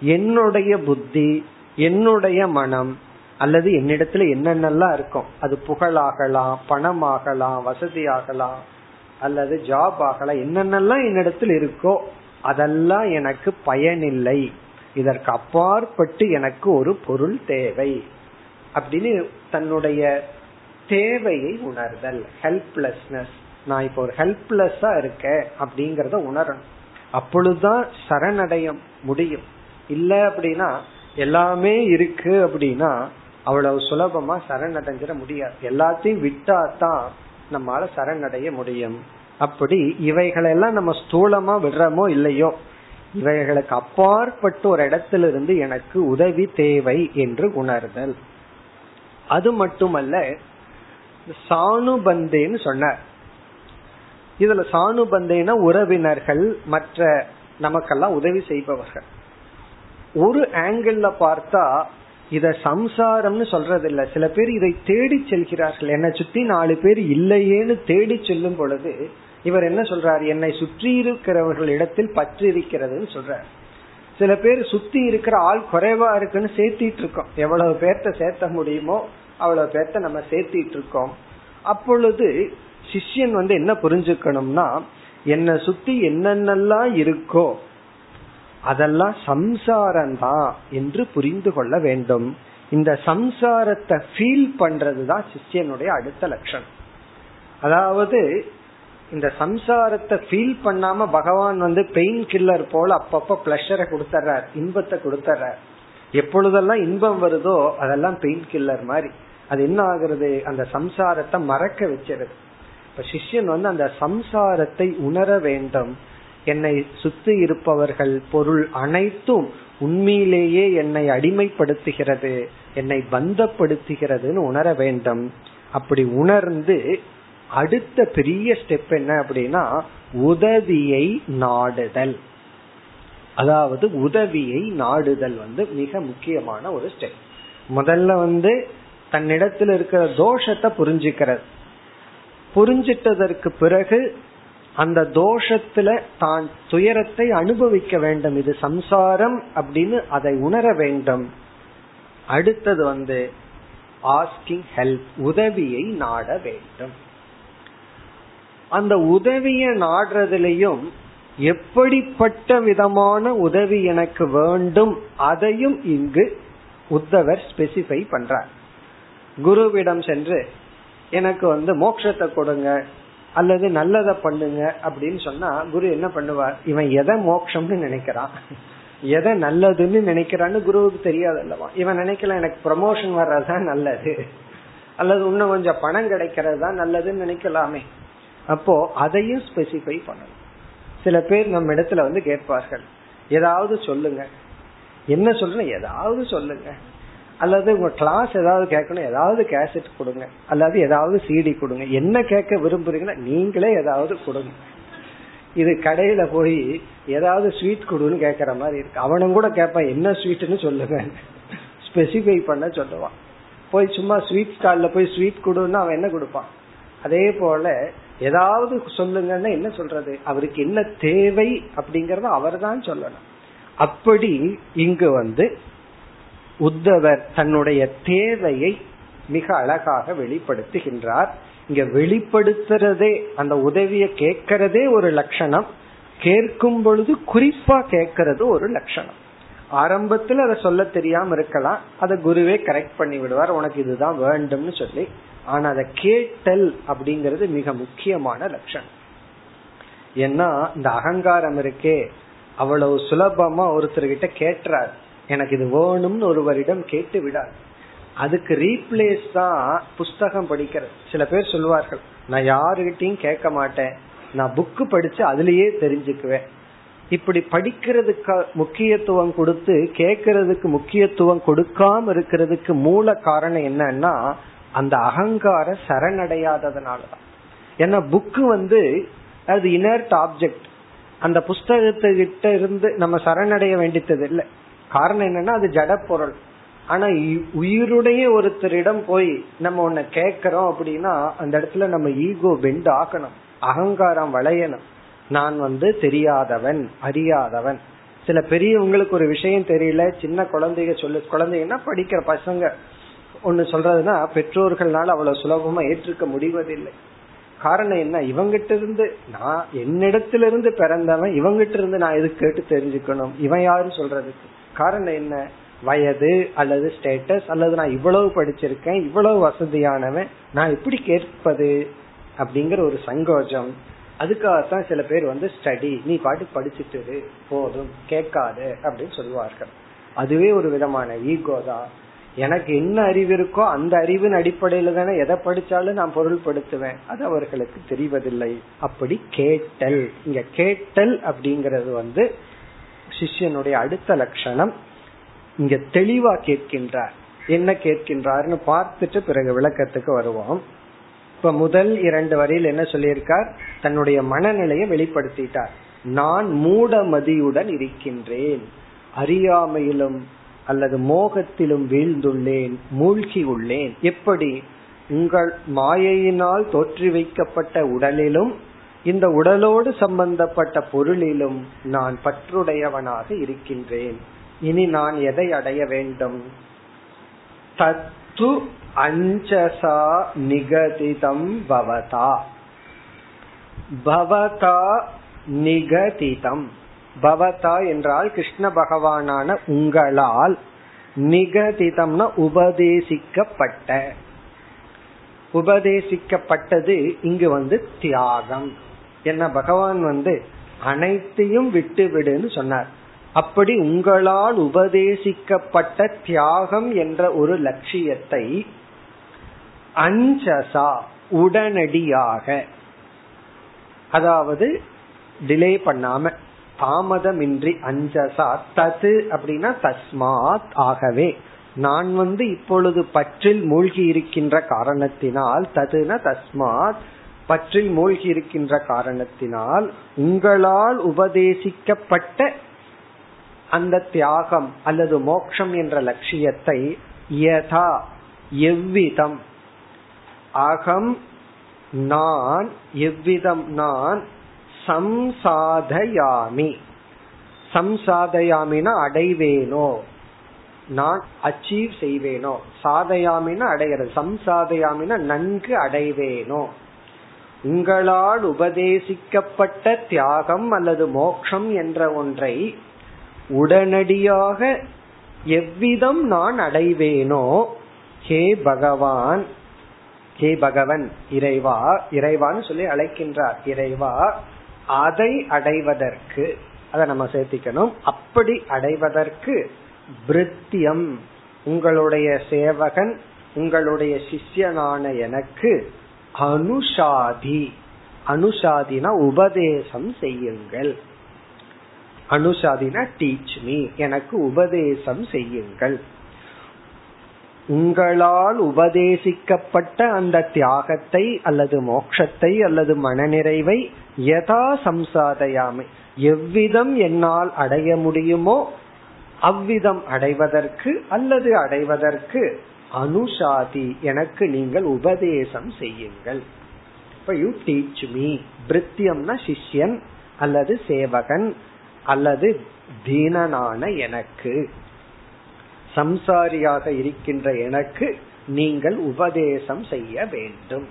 என்னுடைய புத்தி என்னுடைய மனம் அல்லது என்னிடத்துல என்னென்னலாம் இருக்கும்? அது புகழாகலாம் பணமாகலாம் வசதி ஆகலாம் அல்லது ஜாப் ஆகலாம். என்னென்னலாம் என்னிடத்தில் இருக்கோ அதெல்லாம் எனக்கு பயனில்லை. இதற்கு அப்பாற்பட்டு எனக்கு ஒரு பொருள் தேவை. அப்படின்னு தன்னுடைய தேவையை உணர்தல். ஹெல்ப்லெஸ்னஸ் நான் இப்போ ஒரு ஹெல்ப்லெஸ்ஸா இருக்கேன் அப்படிங்கறத உணரணும். அப்பொழுதுதான் சரணடைய முடியும். இல்ல அப்படின்னா எல்லாமே இருக்கு அப்படின்னா அவ்வளவு சுலபமா சரணடைஞ்சிட முடியாது. எல்லாத்தையும் விட்டா தான் நம்மால சரணடைய முடியும். அப்படி இவைகளெல்லாம் நம்ம ஸ்தூலமா விடுறோமோ இல்லையோ இவைகளுக்கு அப்பாற்பட்ட ஒரு இடத்துல இருந்து எனக்கு உதவி தேவை என்று உணர்தல். அது மட்டுமல்ல சாணுபந்தேன்னு சொன்னார். இதுல சானுபந்தேனா உறவினர்கள் மற்ற நமக்கெல்லாம் உதவி செய்பவர்கள். ஒரு ஆங்கிள் பார்த்தா இத சம்சாரம்னு சொல்றது இல்ல சில பேர் இதை தேடி செல்கிறார்கள். என்னை சுத்தி நாலு பேர் இல்லையேன்னு தேடி செல்லும் பொழுது இவர் என்ன சொல்றாரு? என்னை சுற்றி இருக்கிறவர்கள் இடத்தில் பற்று இருக்கிறதுன்னு சொல்றாரு. சில பேர் சுத்தி இருக்கிற ஆள் குறைவா இருக்குன்னு சேர்த்திட்டு இருக்கோம். எவ்வளவு பேர்த்த சேர்த்த முடியுமோ அவ்வளவு பேர்த்த நம்ம சேர்த்திட்டு இருக்கோம். அப்பொழுது சிஷ்யன் வந்து என்ன புரிஞ்சுக்கணும்னா என்னை சுத்தி என்னென்னலாம் இருக்கோ அதெல்லாம் சம்சாரம்தான் என்று புரிந்து கொள்ள வேண்டும். இந்த சம்சாரத்தை ஃபீல் பண்றதுதான் சிஷ்யனுடைய அடுத்த லட்சணம். அதாவது இந்த சம்சாரத்தை ஃபீல் பண்ணாம பகவான் வந்து பெயின் கில்லர் போல அப்பப்ப பிளஷரை கொடுத்துறார் இன்பத்தை கொடுத்துறார் எப்பொழுதெல்லாம் இன்பம் வருதோ அதெல்லாம் பெயின் கில்லர் மாதிரி. அது என்ன ஆகுறது? அந்த சம்சாரத்தை மறக்க வச்சிருது. இப்ப சிஷ்யன் வந்து அந்த சம்சாரத்தை உணர வேண்டும். என்னை சுத்தி இருப்பவர்கள் பொருள் அனைத்தும் உண்மையிலேயே என்னை அடிமைப்படுத்துகிறது என்னை பந்தப்படுத்துகிறதுன்னு உணர வேண்டும். அப்படி உணர்ந்து அடுத்த பெரிய ஸ்டெப் என்ன அப்படின்னா உதவியை நாடுதல். அதாவது உதவியை நாடுதல் வந்து மிக முக்கியமான ஒரு ஸ்டெப் முதல்ல வந்து தன்னிடத்தில் இருக்கிற தோஷத்தை புரிஞ்சுக்கிறது. புரிஞ்சிட்டதற்கு பிறகு அந்த தோஷத்துல தான் துயரத்தை அனுபவிக்க வேண்டும். இது சம்சாரம் அப்படின்னு அதை உணர வேண்டும். அடுத்தது வந்து ஆஸ்கிங் ஹெல்ப் உதவியை நாட வேண்டும். அந்த உதவியை நாடுறதுலயும் எப்படிப்பட்ட விதமான உதவி எனக்கு வேண்டும் அதையும் இங்கு உத்தவர் ஸ்பெசிஃபை பண்றார். குருவிடம் சென்று எனக்கு வந்து மோட்சத்தை கொடுங்க அல்லது நல்லதை பண்ணுங்க அப்படின்னு சொன்னா குரு என்ன பண்ணுவார்? இவன் எதை மோக்ஷம்னு நினைக்கிறான்? எதை நல்லதுன்னு நினைக்கிறான்னு குருவுக்கு தெரியாது அல்லவா? இவன் நினைக்கல எனக்கு ப்ரமோஷன் வர்றதுதான் நல்லது. அல்லது இன்னும் கொஞ்சம் பணம் கிடைக்கிறது தான் நல்லதுன்னு நினைக்கலாமே. அப்போ அதையும் ஸ்பெசிஃபை பண்ணணும். சில பேர் நம்ம இடத்துல வந்து கேட்பார்கள். ஏதாவது சொல்லுங்க. என்ன சொல்றேன்? ஏதாவது சொல்லுங்க. அல்லது உங்க கிளாஸ் ஏதாவது கேட்கணும் ஏதாவது கேசட் கொடுங்க. அல்லது ஏதாவது சிடி கொடுங்க. என்ன கேட்க விரும்புறீங்கன்னா நீங்களே ஏதாவது கொடுங்க. இது கடையில போய் ஏதாவது ஸ்வீட் கொடுன்னு கேக்குற மாதிரி இருக்கு. அவனும் கூட கேட்பான் என்ன ஸ்வீட்னு சொல்லுங்க. ஸ்பெசிஃபை பண்ண சொல்லுவான். போய் சும்மா ஸ்வீட் ஸ்டால்ல போய் ஸ்வீட் கொடுன்னா அவன் என்ன கொடுப்பான்? அதே போல ஏதாவது சொல்லுங்கன்னா என்ன சொல்றது? அவருக்கு என்ன தேவை அப்படிங்கறத அவர் தான் சொல்லணும். அப்படி இங்கு வந்து உத்தவர் தன்னுடைய தேவையை மிக அழகாக வெளிப்படுத்துகின்றார். இங்க வெளிப்படுத்துறதே அந்த உதவியை கேட்கறதே ஒரு லட்சணம். கேட்கும் பொழுது குறிப்பா கேட்கறது ஒரு லட்சணம். ஆரம்பத்துல அதை சொல்ல தெரியாம இருக்கலாம். அதை குருவே கரெக்ட் பண்ணி விடுவார். உனக்கு இதுதான் வேண்டும்னு சொல்லி. ஆனா அதை கேட்டல் அப்படிங்கிறது மிக முக்கியமான லட்சணம். ஏன்னா இந்த அகங்காரம் இருக்கே. அவ்வளவு சுலபமா ஒருத்தர்கிட்ட கேட்டுறாரு எனக்கு இது வேணும்னு ஒருவரிடம் கேட்டு விடாது. அதுக்கு ரீப்ளேஸ் தான் புஸ்தகம் படிக்கிறது. சில பேர் சொல்வார்கள் நான் யாருகிட்டையும் கேட்க மாட்டேன். நான் புக்கு படிச்சு அதுலயே தெரிஞ்சுக்குவேன். இப்படி படிக்கிறதுக்கு முக்கியத்துவம் கொடுத்து கேட்கறதுக்கு முக்கியத்துவம் கொடுக்காம இருக்கிறதுக்கு மூல காரணம் என்னன்னா அந்த அகங்கார சரணடையாததுனாலதான். ஏன்னா புக்கு வந்து அது இனர்ட் ஆப்ஜெக்ட் அந்த புஸ்தகத்துக்கிட்ட இருந்து நம்ம சரணடைய வேண்டியது இல்லை காரணம் என்னன்னா அது ஜட பொருள். ஆனா உயிருடைய ஒருத்தரிடம் போய் நம்ம ஒன்ன கேக்குறோம் அப்படின்னா அந்த இடத்துல நம்ம ஈகோ பெண்ட் ஆக்கணும். அகங்காரம் வளையணும். நான் வந்து தெரியாதவன் அறியாதவன். சில பெரியவங்களுக்கு ஒரு விஷயம் தெரியல சின்ன குழந்தைங்க சொல்லு குழந்தைங்கன்னா படிக்கிற பசங்க. ஒன்னு சொல்றதுன்னா பெற்றோர்கள்னால அவ்வளவு சுலபமா ஏற்றுக்க முடிவதில்லை. காரணம் என்ன? இவங்கிட்ட இருந்து நான் என்னிடத்திலிருந்து பிறந்தவன் இவங்கிட்ட இருந்து நான் எது கேட்டு தெரிஞ்சுக்கணும்? இவன் யாருன்னு சொல்றதுக்கு. காரணம் என்ன? வயது அல்லது ஸ்டேட்டஸ் அல்லது நான் இவ்வளவு படிச்சிருக்கேன் இவ்வளவு வசதியானவன் நான் எப்படி கேட்பது? அப்படிங்கிற ஒரு சங்கோஜம். அதுக்காகத்தான் சில பேர் வந்து ஸ்டடி நீ பாட்டு படிச்சுட்டு போதும் கேட்காது அப்படின்னு சொல்லுவார்கள். அதுவே ஒரு விதமான ஈகோ தான். எனக்கு என்ன அறிவு இருக்கோ அந்த அறிவின் அடிப்படையில தானே எதை படிச்சாலும் நான் பொருள்படுத்துவேன். அது அவர்களுக்கு தெரிவதில்லை. அப்படி கேட்டல். இங்க கேட்டல் அப்படிங்கறது வந்து சிஷ்யனுடைய அடுத்த லட்சணம் இங்க தெளிவா கேட்கின்றார். என்ன கேட்கின்றார்னு பார்த்துட்டு பிறகு விளக்கத்துக்கு வருவோம். இப்ப முதல் இரண்டு வரையில் என்ன சொல்லியிருக்கார்? தன்னுடைய மனநிலையை வெளிப்படுத்திட்டார். நான் மூடமதியுடன் இருக்கின்றேன். அறியாமையிலும் அல்லது மோகத்திலும் வீழ்ந்துள்ளேன் மூழ்கி உள்ளேன் எப்படி? உங்கள் மாயையினால் தோற்றி வைக்கப்பட்ட உடலிலும் இந்த உடலோடு சம்பந்தப்பட்ட பொருளிலும் நான் பற்றுடையவனாக இருக்கின்றேன். இனி நான் எதை அடைய வேண்டும்? தத்து அஞ்சசா நிகதிதம் பவதா. பவதா நிகதிதம். பவதா என்றால் கிருஷ்ண பகவானான உங்களால் நிகதிதம்னா உபதேசிக்கப்பட்ட. உபதேசிக்கப்பட்டது இங்கு வந்து தியாகம். என்ன பகவான் வந்து அனைத்தையும் விட்டு விடுன்னு சொன்னார். அப்படி உங்களால் உபதேசிக்கப்பட்ட தியாகம் என்ற ஒரு லட்சியத்தை அஞ்சசா உடனடியாக அதாவது டிலே பண்ணாம தாமதமின்றி அஞ்சசா தது அப்படின்னா தஸ்மாத் ஆகவே நான் வந்து இப்பொழுது பற்றில் மூழ்கி இருக்கின்ற காரணத்தினால் ததுன தஸ்மாத் பற்றில் மூழ்கி இருக்கின்ற காரணத்தினால் உங்களால் உபதேசிக்கப்பட்ட அந்த தியாகம் அல்லது மோக்ஷம் என்ற லட்சியத்தை யதா எவ்விதம்? அகம் நான் எவ்விதம் நான்? சம்சாதயாமி. சம்சாதயாமினா அடைவேனோ? நான் அச்சீவ் செய்வேனோ? சாதயாமினா அடைகிறது. சம்சாதயாமினா நன்கு அடைவேனோ? உங்களால் உபதேசிக்கப்பட்ட தியாகம் அல்லது மோக்ஷம் என்ற ஒன்றை உடனடியாக எவ்விதம் நான் அடைவேனோ ஹே பகவான் ஹே பகவன் இறைவா இறைவான்னு சொல்லி அழைக்கின்றார். இறைவா அதை அடைவதற்கு அதை நம்ம சேர்த்திக்கணும். அப்படி அடைவதற்கு பிரித்தியம் உங்களுடைய சேவகன் உங்களுடைய சிஷ்யனான எனக்கு அனுஷாதி. அனுஷாதினா உபதேசம் செய்யுங்கள். அனுஷாதினா டீச் மீ எனக்கு உபதேசம் செய்யுங்கள். உங்களால் உபதேசிக்கப்பட்ட அந்த தியாகத்தை அல்லது மோட்சத்தை அல்லது மனநிறைவை யதா சம்சாதையாமை. எவ்விதம் என்னால் அடைய முடியுமோ அவ்விதம் அடைவதற்கு அல்லது அடைவதற்கு அனுஷாதி எனக்கு நீங்கள் உபதேசம் செய்யுங்கள். இப்ப யூ டீச் மீ பிரித்தியம்னா சிஷ்யன் அல்லது சேவகன் அல்லது தீனனான எனக்கு. சம்சாரியாக இருக்கின்ற எனக்கு நீங்கள் உபதேசம் செய்ய வேண்டும்.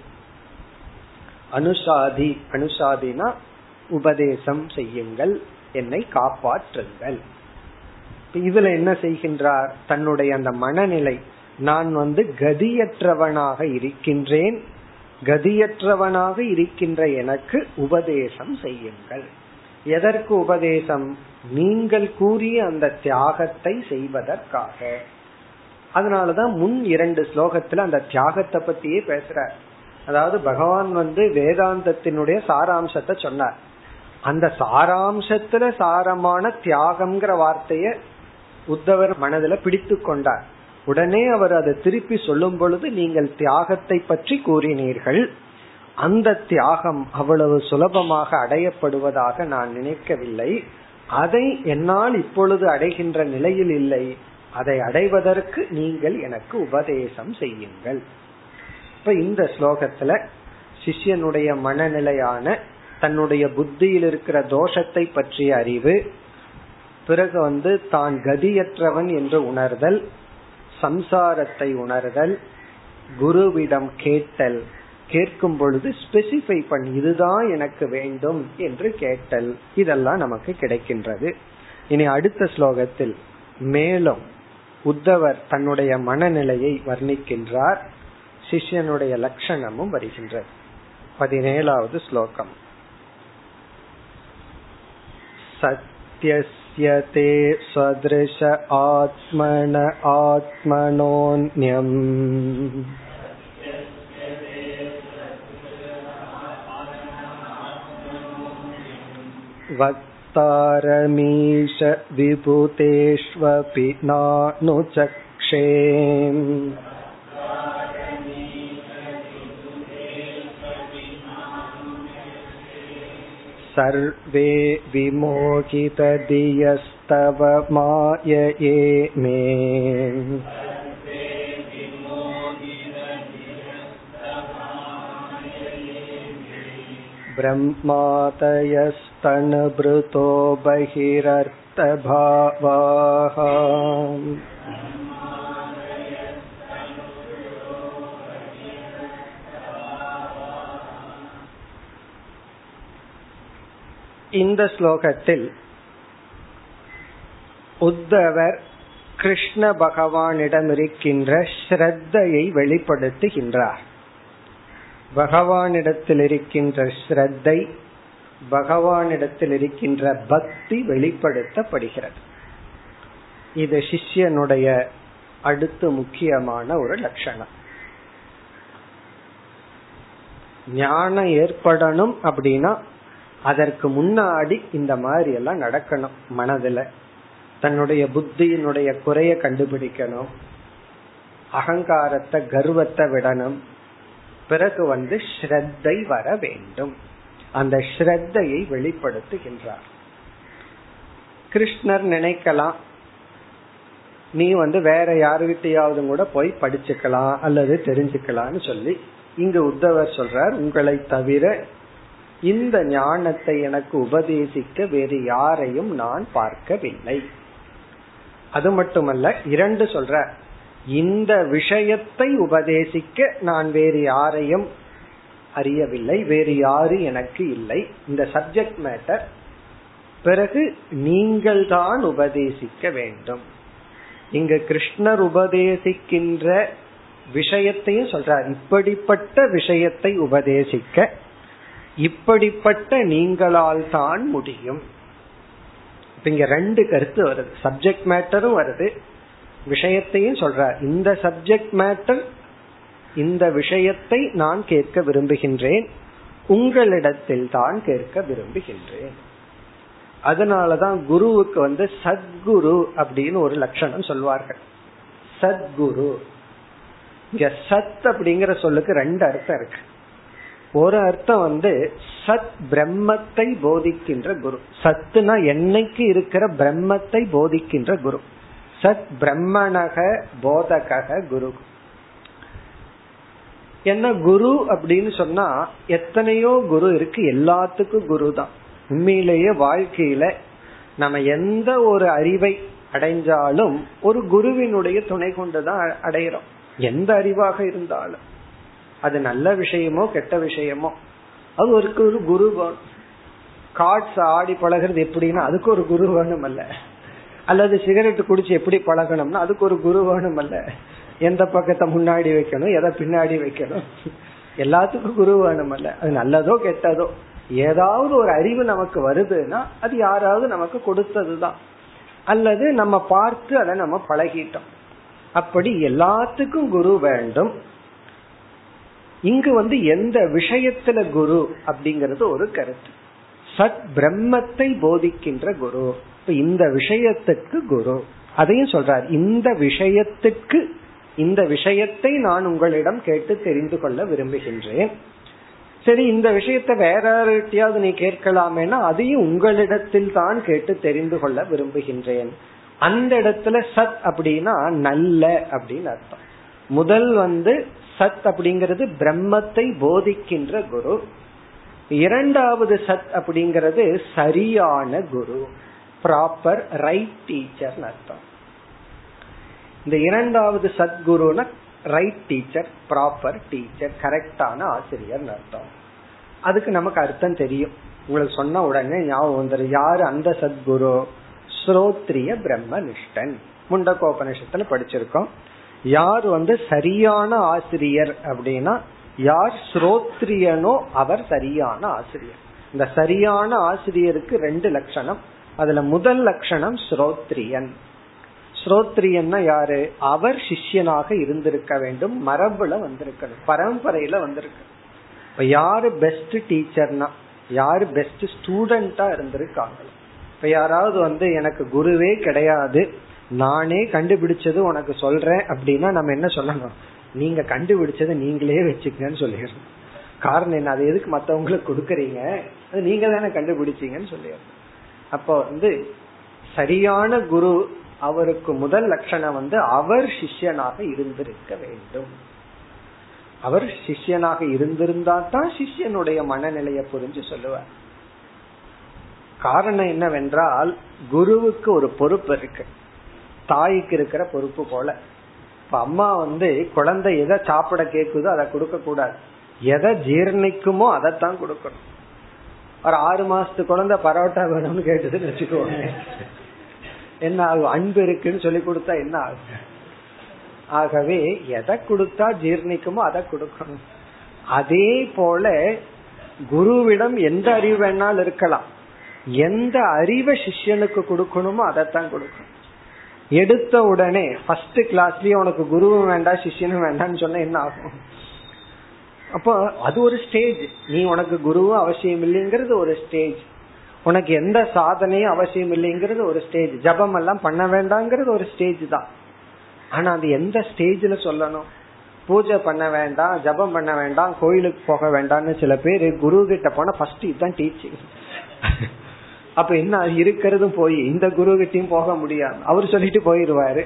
அனுஷாதி அனுஷாதினா உபதேசம் செய்யுங்கள் என்னை காப்பாற்றுங்கள். இதுல என்ன செய்கின்றார்? தன்னுடைய அந்த மனநிலை நான் வந்து கதியற்றவனாக இருக்கின்றேன். கதியற்றவனாக இருக்கின்ற எனக்கு உபதேசம் செய்யுங்கள். எதற்கு உபதேசம்? நீங்கள் கூறிய அந்த தியாகத்தை செய்வதற்காக. அதனாலதான் முன் இரண்டு ஸ்லோகத்துல அந்த தியாகத்தை பத்தியே பேசுறார். அதாவது பகவான் வந்து வேதாந்தத்தினுடைய சாராம்சத்தை சொன்னார். அந்த சாராம்சத்துல சாரமான தியாகம்ங்கிற வார்த்தைய உத்தவர் மனதுல பிடித்து கொண்டார். உடனே அவர் அதை திருப்பி சொல்லும் பொழுது நீங்கள் தியாகத்தை பற்றி கூறினீர்கள். அந்த தியாகம் அவ்வளவு சுலபமாக அடையப்படுவதாக நான் நினைக்கவில்லை. அதை என்னால் இப்பொழுது அடைகின்ற நிலையில் இல்லை. அதை அடைவதற்கு நீங்கள் எனக்கு உபதேசம் செய்யுங்கள். இப்ப இந்த ஸ்லோகத்துல சிஷ்யனுடைய மனநிலையான தன்னுடைய புத்தியில் இருக்கிற தோஷத்தை பற்றிய அறிவு பிறகு வந்து தான் கதியற்றவன் என்று உணர்தல் சம்சாரத்தை உணர்தல் குருவிடம் கேட்டல். கேட்கும் பொழுது ஸ்பெசிஃபை பண்ணி இதுதான் எனக்கு வேண்டும் என்று கேட்டல். இதெல்லாம் நமக்கு கிடைக்கின்றது. இனி அடுத்த ஸ்லோகத்தில் மேலும் உத்தவர் தன்னுடைய மனநிலையை வர்ணிக்கின்றார். சிஷ்யனுடைய லட்சணமும் வருகின்றது. பதினேழாவது ஸ்லோகம். சத்யஸ் ते सदृश आत्मन आत्मनोऽन्यम् वक्तारमीश विभूतेष्वपि नानुचक्षे सर्वे विमोहितधियस्तव मायये मे ब्रह्मातयस्तनभृतो बहिरर्थभावाः இந்த ஸ்லோகத்தில் உத்தவர் கிருஷ்ண பகவானிடம் இருக்கின்ற ஸ்ரத்தையை வெளிப்படுத்துகின்றார். பகவானிடத்தில் இருக்கின்ற ஸ்ரத்தை பகவானிடத்தில் இருக்கின்ற பக்தி வெளிப்படுத்தப்படுகிறது. இது சிஷ்யனுடைய அடுத்து முக்கியமான ஒரு லட்சணம். ஞானம் ஏற்படணும் அப்படின்னா அதற்கு முன்னாடி இந்த மாதிரி எல்லாம் நடக்கணும் மனதுல. தன்னுடைய புத்தியினுடைய குறைய கண்டுபிடிக்கணும். அகங்காரத்தை கர்வத்தை விடணும். பிறகு வந்து ஸ்ரத்தை வர வேண்டும். அந்த ஸ்ரத்தையை வெளிப்படுத்துகின்றார். கிருஷ்ணர் நினைக்கலாம் நீ வந்து வேற யாருகிட்டயாவது கூட போய் படிச்சுக்கலாம் அல்லது தெரிஞ்சுக்கலாம்னு சொல்லி இங்கு உத்தவர் சொல்றார் உங்களை தவிர இந்த ஞானத்தை எனக்கு உபதேசிக்க வேறு யாரையும் நான் பார்க்கவில்லை. அது மட்டுமல்ல இரண்டு சொல்ற இந்த விஷயத்தை உபதேசிக்க நான் வேறு யாரையும் அறியவில்லை வேறு யாரு எனக்கு இல்லை. இந்த சப்ஜெக்ட் மேட்டர் பிறகு நீங்கள் தான் உபதேசிக்க வேண்டும். இங்க கிருஷ்ணர் உபதேசிக்கின்ற விஷயத்தையும் சொல்றார். இப்படிப்பட்ட விஷயத்தை உபதேசிக்க இப்படிப்பட்ட நீங்களால் தான் முடியும். இங்க ரெண்டு கருத்து வருது. சப்ஜெக்ட் மேட்டரும் வருது. விஷயத்தையும் சொல்ற இந்த சப்ஜெக்ட் மேட்டர் இந்த விஷயத்தை நான் கேட்க விரும்புகின்றேன். உங்களிடத்தில் தான் கேட்க விரும்புகின்றேன். அதனாலதான் குருவுக்கு வந்து சத்குரு அப்படின்னு ஒரு லட்சணம் சொல்வார்கள். சத்குரு. இங்க சத் அப்படிங்கிற சொல்லுக்கு ரெண்டு அர்த்தம் இருக்கு. ஒரு அர்த்தம் வந்து சத் பிரம்மத்தை போதிக்கின்ற குரு. சத்துனா என்னைக்கு இருக்கிற பிரம்மத்தை போதிக்கின்ற குரு. சத் பிரம்மணக போதக குரு. என்ன குரு அப்படின்னு சொன்னா எத்தனையோ குரு இருக்கு எல்லாத்துக்கும் குரு தான். உண்மையிலேயே வாழ்க்கையில நம்ம எந்த ஒரு அறிவை அடைஞ்சாலும் ஒரு குருவினுடைய துணை கொண்டுதான் அடையிறோம். எந்த அறிவாக இருந்தாலும். அது நல்ல விஷயமோ கெட்ட விஷயமோ. அது ஒரு ஒரு குரு காட்ஸ் ஆடி பழகிறது எப்படின்னா அதுக்கு ஒரு குரு வேணும் அல்ல அல்லது சிகரெட் குடிச்சு எப்படி பழகணும்னா அதுக்கு ஒரு குரு வேணும் அல்ல எந்த பக்கத்தை முன்னாடி வைக்கணும் எதை பின்னாடி வைக்கணும். எல்லாத்துக்கும் குரு வேணும் அல்ல அது நல்லதோ கெட்டதோ. ஏதாவது ஒரு அறிவு நமக்கு வருதுன்னா அது யாராவது நமக்கு கொடுத்ததுதான். அல்லது நம்ம பார்த்து அதை நம்ம பழகிட்டோம். அப்படி எல்லாத்துக்கும் குரு வேண்டும். இங்கு வந்து எந்த விஷயத்துல குரு அப்படிங்கறது ஒரு கருத்து. சத் பிரம்மத்தை போதிக்கின்ற குரு. இப்ப இந்த விஷயத்துக்கு குரு. அதையும் சொல்றார் இந்த விஷயத்துக்கு இந்த விஷயத்தை நான் உங்களிடம் கேட்டு தெரிந்து கொள்ள விரும்புகின்றேன். சரி இந்த விஷயத்த வேற யார்கிட்டயாவது நீ கேட்கலாமேனா அதையும் உங்களிடத்தில் தான் கேட்டு தெரிந்து கொள்ள விரும்புகின்றேன். அந்த இடத்துல சத் அப்படின்னா நல்ல அப்படின்னு அர்த்தம். முதல் வந்து சத் அப்படிங்கிறது பிரம்மத்தை போதிக்கின்ற குரு. இரண்டாவது சத் அப்படிங்கிறது சரியான குரு. ப்ராப்பர் ரைட் டீச்சர் அர்த்தம். இந்த இரண்டாவது சத்குருனா ரைட் டீச்சர் ப்ராப்பர் டீச்சர் கரெக்டான ஆசிரியர் அர்த்தம். அதுக்கு நமக்கு அர்த்தம் தெரியும். உங்களுக்கு சொன்ன உடனே ஞாபகம் வந்துடும் யாரு அந்த சத்குரு ஸ்ரோத்ரிய பிரம்மனிஷ்டன் முண்டகோபனிஷத்துல படிச்சிருக்கோம். யார் வந்து சரியான ஆசிரியர் அப்படின்னா யார் ஸ்ரோத்ரியனோ அவர் சரியான ஆசிரியர். இந்த சரியான ஆசிரியருக்கு ரெண்டு லட்சணம். அதுல முதல் லட்சணம் ஸ்ரோத்ரியன். ஸ்ரோத்ரியன்னா யாரு? அவர் சிஷ்யனாக இருந்திருக்க வேண்டும். மரபுல வந்திருக்கணும் பரம்பரையில வந்திருக்கு. இப்ப யாரு பெஸ்ட் டீச்சர்னா யாரு பெஸ்ட் ஸ்டூடெண்டா இருந்திருக்காங்க இப்ப யாராவது வந்து எனக்கு குருவே கிடையாது. நானே கண்டுபிடிச்சது உனக்கு சொல்றேன் அப்படின்னா நம்ம என்ன சொல்லணும்? நீங்க கண்டுபிடிச்சதை நீங்களே வச்சுக்கங்கன்னு சொல்லிடுறோம் காரணம் என்ன? அது எதுக்கு மத்தவங்களுக்கு கொடுக்கறீங்க? அது நீங்க தானே கண்டுபிடிச்சீங்கன்னு சொல்லிடுறோம் அப்போ வந்து சரியான குரு அவருக்கு முதல் லட்சணம் வந்து அவர் சிஷ்யனாக இருந்திருக்க வேண்டும். அவர் சிஷ்யனாக இருந்திருந்தா தான் சிஷ்யனுடைய மனநிலையை புரிஞ்சு சொல்லுவார். காரணம் என்னவென்றால் குருவுக்கு ஒரு பொறுப்பு இருக்கு. தாய்க்கு இருக்கிற பொறுப்பு போல. இப்ப அம்மா வந்து குழந்தை எதை சாப்பிட கேக்குதோ அதை கொடுக்க கூடாது. எதை ஜீர்ணிக்குமோ அதைத்தான் கொடுக்கணும். ஒரு ஆறு மாசத்து குழந்தை பரோட்டா வேணும்னு கேட்டதுன்னு வச்சுக்கோங்க. என்ன ஆகும்? அன்பு இருக்குன்னு சொல்லி கொடுத்தா என்ன ஆகும்? ஆகவே எதை கொடுத்தா ஜீர்ணிக்குமோ அதை கொடுக்கணும். அதே போல குருவிடம் எந்த அறிவு வேணாலும் இருக்கலாம். எந்த அறிவை சிஷ்யனுக்கு கொடுக்கணுமோ அதைத்தான் கொடுக்கணும். எடுத்த உடனே ஃபர்ஸ்ட் கிளாஸ்லயே உனக்கு குருவும் வேண்டாம் சிஷ்யனும் வேண்டாம்னு சொன்னா என்ன ஆகும்? அப்போ அது ஒரு ஸ்டேஜ் நீ உனக்கு குருவும் அவசியம் இல்லைங்கிறது ஒரு ஸ்டேஜ் உனக்கு எந்த சாதனையும் அவசியம் இல்லைங்கிறது ஒரு ஸ்டேஜ் ஜபம் எல்லாம் பண்ண வேண்டாங்கிறது ஒரு ஸ்டேஜ் தான். ஆனா அது எந்த ஸ்டேஜ்ல சொல்லணும்? பூஜை பண்ண வேண்டாம் ஜபம் பண்ண வேண்டாம் கோயிலுக்கு போக வேண்டாம்னு சில பேர் குரு கிட்ட போனா ஃபர்ஸ்ட் இதுதான் டீச்சிங் அப்ப என்ன இருக்கிறதும் போய் இந்த குரு கிட்டையும் போக முடியாது. அவர் சொல்லிட்டு போயிருவாரு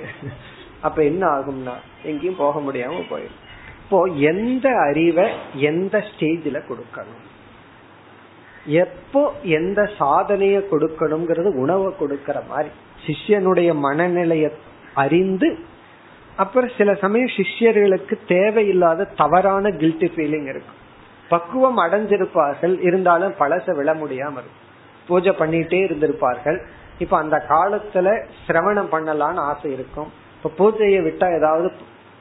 அப்ப என்ன ஆகும்னா எங்கேயும் போக முடியாம போயிடும். இப்போ எந்த அறிவை எந்த ஸ்டேஜில் கொடுக்கணும்? எப்போ எந்த சாதனைய கொடுக்கணுங்கிறது உணவை கொடுக்கற மாதிரி. சிஷ்யனுடைய மனநிலைய அறிந்து அப்புறம் சில சமயம் சிஷ்யர்களுக்கு தேவையில்லாத தவறான கில்ட்டி ஃபீலிங் இருக்கும். பக்குவம் அடைஞ்சிருப்பார்கள் இருந்தாலும் பழச விழ முடியாம இருக்கும். பூஜை பண்ணிட்டே இருந்திருப்பார்கள். இப்ப அந்த காலத்துல சிரவணம் பண்ணலான்னு ஆசை இருக்கும். இப்ப பூஜையை விட்டா ஏதாவது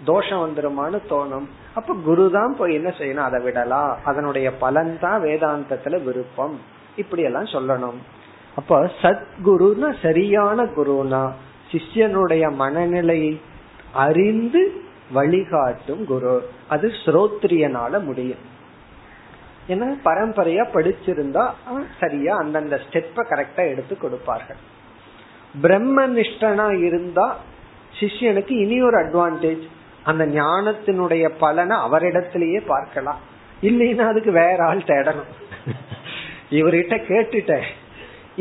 தோஷம் வந்துருமான்னு தோணும். அப்ப குரு தான் போய் என்ன செய்யணும்? அதை விடலாம். அதனுடைய பலன் தான் வேதாந்தத்துல விருப்பம். இப்படி எல்லாம் சொல்லணும். அப்ப சத்குருனா சரியான குருனா சிஷ்யனுடைய மனநிலையை அறிந்து வழிகாட்டும் குரு. அது ஸ்ரோத்ரியனால முடியும். ஏன்னா பரம்பரையா படிச்சிருந்தா சரியா அந்தந்த ஸ்டெப்ப கரெக்டா எடுத்து கொடுப்பார்கள். பிரம்ம நிஷ்டனா இருந்தா சிஷ்யனுக்கு இனி ஒரு அட்வான்டேஜ் அந்த ஞானத்தினுடைய பலனை அவரிடத்திலேயே பார்க்கலாம். இல்லைன்னா அதுக்கு வேற ஆள் தேடணும். இவர்கிட்ட கேட்டுட்டேன்.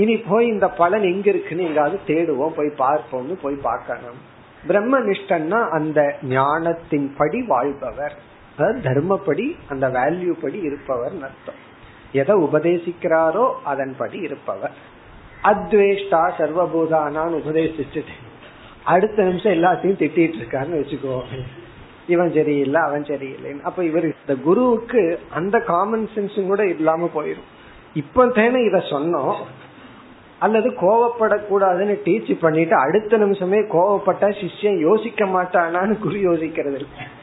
இனி போய் இந்த பலன் எங்க இருக்குன்னு எங்காவது தேடுவோம் போய் பார்ப்போம்னு போய் பார்க்கணும். பிரம்ம நிஷ்டன்னா அந்த ஞானத்தின் படி வாழ்பவர். தர்மப்படி அந்த வேல்யூ படி இருப்பவர் அர்த்தம் எதை உபதேசிக்கிறாரோ அதன்படி இருப்பவர். அத்வேஷ்டா சர்வபூதானான்னு உபதேசிச்சுட்டு. அடுத்த நிமிஷம் எல்லாத்தையும் திட்டிட்டு இருக்காருன்னு வச்சுக்கோ. இவன் சரியில்லை அவன் சரியில்லைன்னு. அப்ப இவர் இந்த குருவுக்கு அந்த காமன் சென்ஸும் கூட இல்லாம போயிடும் இப்ப தானே இத சொன்னோம். அல்லது கோவப்படக்கூடாதுன்னு டீச் பண்ணிட்டு அடுத்த நிமிஷமே கோவப்பட்டா சிஷ்யன் யோசிக்க மாட்டானான்னு குரு யோசிக்கிறது இல்லை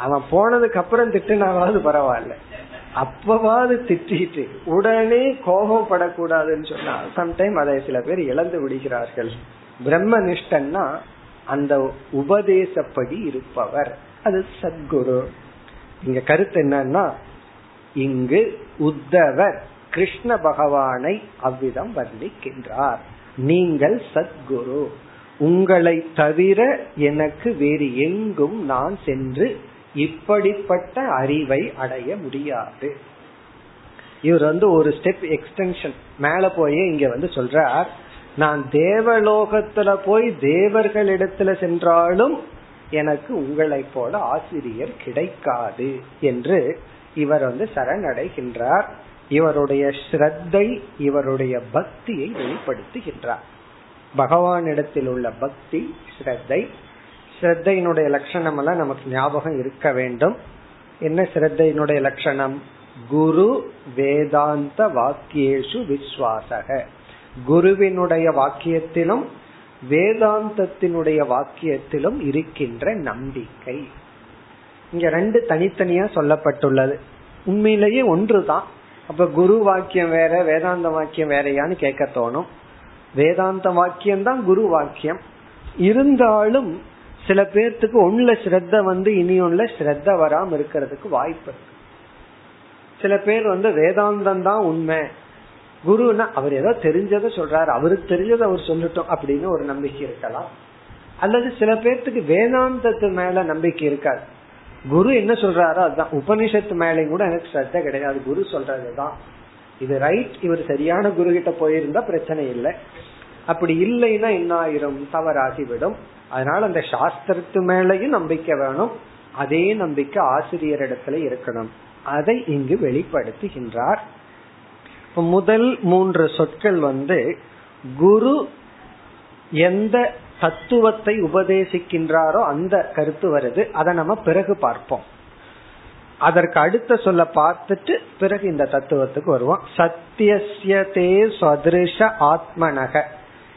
அவன் போனதுக்கு அப்புறம் திட்டுனாவது பரவாயில்ல. அப்பவாது திட்டிட்டு உடனே கோபப்படக்கூடாதுன்னு சொன்னா சம்டைம் அதை சில பேர் இழந்து விடுகிறார்கள். பிரம்மனிஷ்டன்னா அந்த உபதேசப்படி இருப்பவர். அது சத்குரு. இங்க கருத்து என்னன்னா இங்கு உத்தவர் கிருஷ்ண பகவானை அவ்விதம் வர்ணிக்கின்றார். நீங்கள் சத்குரு. உங்களை தவிர எனக்கு வேறு எங்கும் நான் சென்று இப்படிப்பட்ட அறிவை அடைய முடியாது. இவர் வந்து ஒரு ஸ்டெப் எக்ஸ்டென்ஷன் மேல போய் இங்க வந்து சொல்றார் நான் தேவலோகத்துல போய் தேவர்களிடத்துல சென்றாலும் எனக்கு உங்களை போல ஆசிரியர் கிடைக்காது என்று இவர் வந்து சரணடைகின்றார். இவருடைய ஸ்ரத்தை இவருடைய பக்தியை வெளிப்படுத்துகின்றார். பகவானிடத்தில் உள்ள பக்தி ஸ்ரத்தை ஸ்ரத்தையினுடைய லட்சணம் எல்லாம் நமக்கு ஞாபகம் இருக்க வேண்டும். என்ன ஸ்ரத்தையினுடைய லட்சணம்? குரு வேதாந்த வாக்கியேஷு விஸ்வாசக. குருவினுடைய வாக்கியத்திலும் வேதாந்தத்தினுடைய வாக்கியத்திலும் இருக்கின்ற நம்பிக்கை. இங்க ரெண்டு தனித்தனியா சொல்லப்பட்டுள்ளது. உண்மையிலேயே ஒன்றுதான். அப்ப குரு வாக்கியம் வேற வேதாந்த வாக்கியம் வேறையான்னு கேட்க தோணும். வேதாந்த வாக்கியம் தான் குரு வாக்கியம். இருந்தாலும் சில பேர்த்துக்கு ஒண்ணுல ஸ்ரத்த வந்து இனி ஒண்ணுல ஸ்ரத்த வராம இருக்கிறதுக்கு வாய்ப்பு இருக்கு. சில பேர் வந்து வேதாந்தம் தான் உண்மை. குருன்னா அவர் ஏதோ தெரிஞ்சதை சொல்றாரு. அவருக்கு தெரிஞ்சதை அவர் சொல்லட்டும் அப்படின்னு ஒரு நம்பிக்கை இருக்கலாம். அல்லது சில பேர்த்துக்கு வேதாந்தத்து மேல நம்பிக்கை இருக்காது. குரு என்ன சொல்றாரோ அதுதான். உபனிஷத்து மேலேயும் கூட எனக்கு ஸ்ரத்த கிடையாது. குரு சொல்றதுதான். இது ரைட் இவர் சரியான குரு கிட்ட போயிருந்தா பிரச்சனை இல்லை. அப்படி இல்லைன்னா என்ன ஆயிரும் தவறாகிவிடும். அதனால அந்த சாஸ்திரத்து மேலையும் நம்பிக்கை வேணும். அதே நம்பிக்கை ஆசிரியர் இடத்துல இருக்கணும். அதை இங்கு வெளிப்படுத்துகின்றார். முதல் மூன்று சொற்கள் வந்து குரு எந்த தத்துவத்தை உபதேசிக்கின்றாரோ அந்த கருத்து வருது. அதை நம்ம பிறகு பார்ப்போம். அதற்கு அடுத்த சொல்ல பார்த்துட்டு பிறகு இந்த தத்துவத்துக்கு வருவோம். சத்தியசிய தே சதிருஷ ஆத்மனக.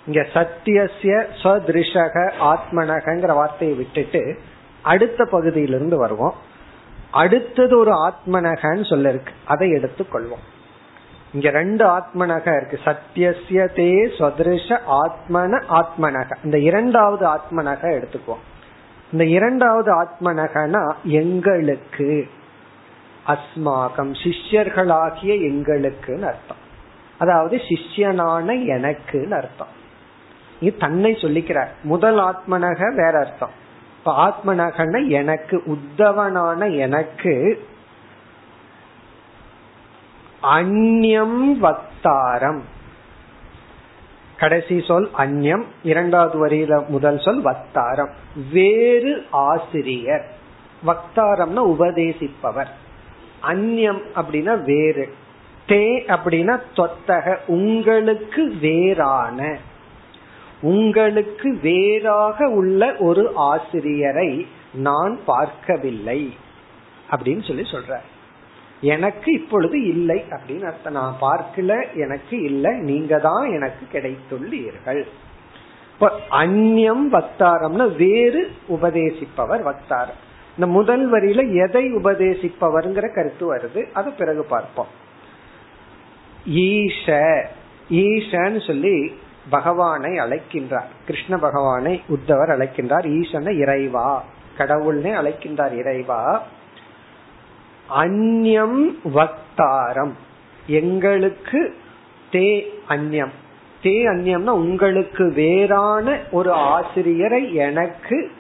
இங்க சத்தியசிய சதிருஷக ஆத்மனகங்கிற வார்த்தையை விட்டுட்டு அடுத்த பகுதியிலிருந்து வருவோம். அடுத்தது ஒரு ஆத்மனகன்னு சொல்ல இருக்கு. அதை எடுத்துக்கொள்வோம் இங்க ரெண்டு ஆத்மனக இருக்கு. சத்தியசிய தே சதிருஷ ஆத்மன ஆத்மனக. இந்த இரண்டாவது ஆத்மனக எடுத்துக்குவோம். இந்த இரண்டாவது ஆத்மனகனா எங்களுக்கு அஸ்மாகம் சிஷ்யர்களாகிய எங்களுக்குன்னு அர்த்தம். அதாவது சிஷ்யனான எனக்குன்னு அர்த்தம். இது தன்னை சொல்லிக்கிறார். முதல் ஆத்மனக வேற அர்த்தம். இப்ப ஆத்மனகன எனக்கு உத்தவனான எனக்கு அந்யம் வத்தாரம் கடைசி சொல் அந்யம் இரண்டாவது வரியில முதல் சொல் வக்தாரம். வேறு ஆசிரியர். வக்தாரம்னா உபதேசிப்பவர். அந்யம் அப்படின்னா வேறு. தே அப்படின்னா தொத்தக உங்களுக்கு வேறான. உங்களுக்கு வேறாக உள்ள ஒரு ஆசிரியரை நான் பார்க்கவில்லை அப்படின்னு சொல்லி சொல்ற எனக்கு இப்பொழுது இல்லை அப்படின்னு அர்த்தம். நான் பார்க்கல எனக்கு இல்லை. நீங்க தான் எனக்கு கிடைத்துள்ளீர்கள். இப்ப அந்யம் வக்தாரம்னா வேறு உபதேசிப்பவர் வக்தாரம் இந்த முதல் வரியில எதை உபதேசிப்பவர்ங்கிற கருத்து வருது. அது பிறகு பார்ப்போம். ஈஷ ஈஷன்னு சொல்லி பகவானை அழைக்கின்றார். கிருஷ்ண பகவானை உத்தவர் அழைக்கின்றார். ஈசன இறைவா. கடவுள்னே அழைக்கின்றார் இறைவா. அந்யம் வக்தாரம். எங்களுக்கு தே அந்யம். தே அந்யம்னா உங்களுக்கு வேறான ஒரு ஆசிரியரை எனக்கு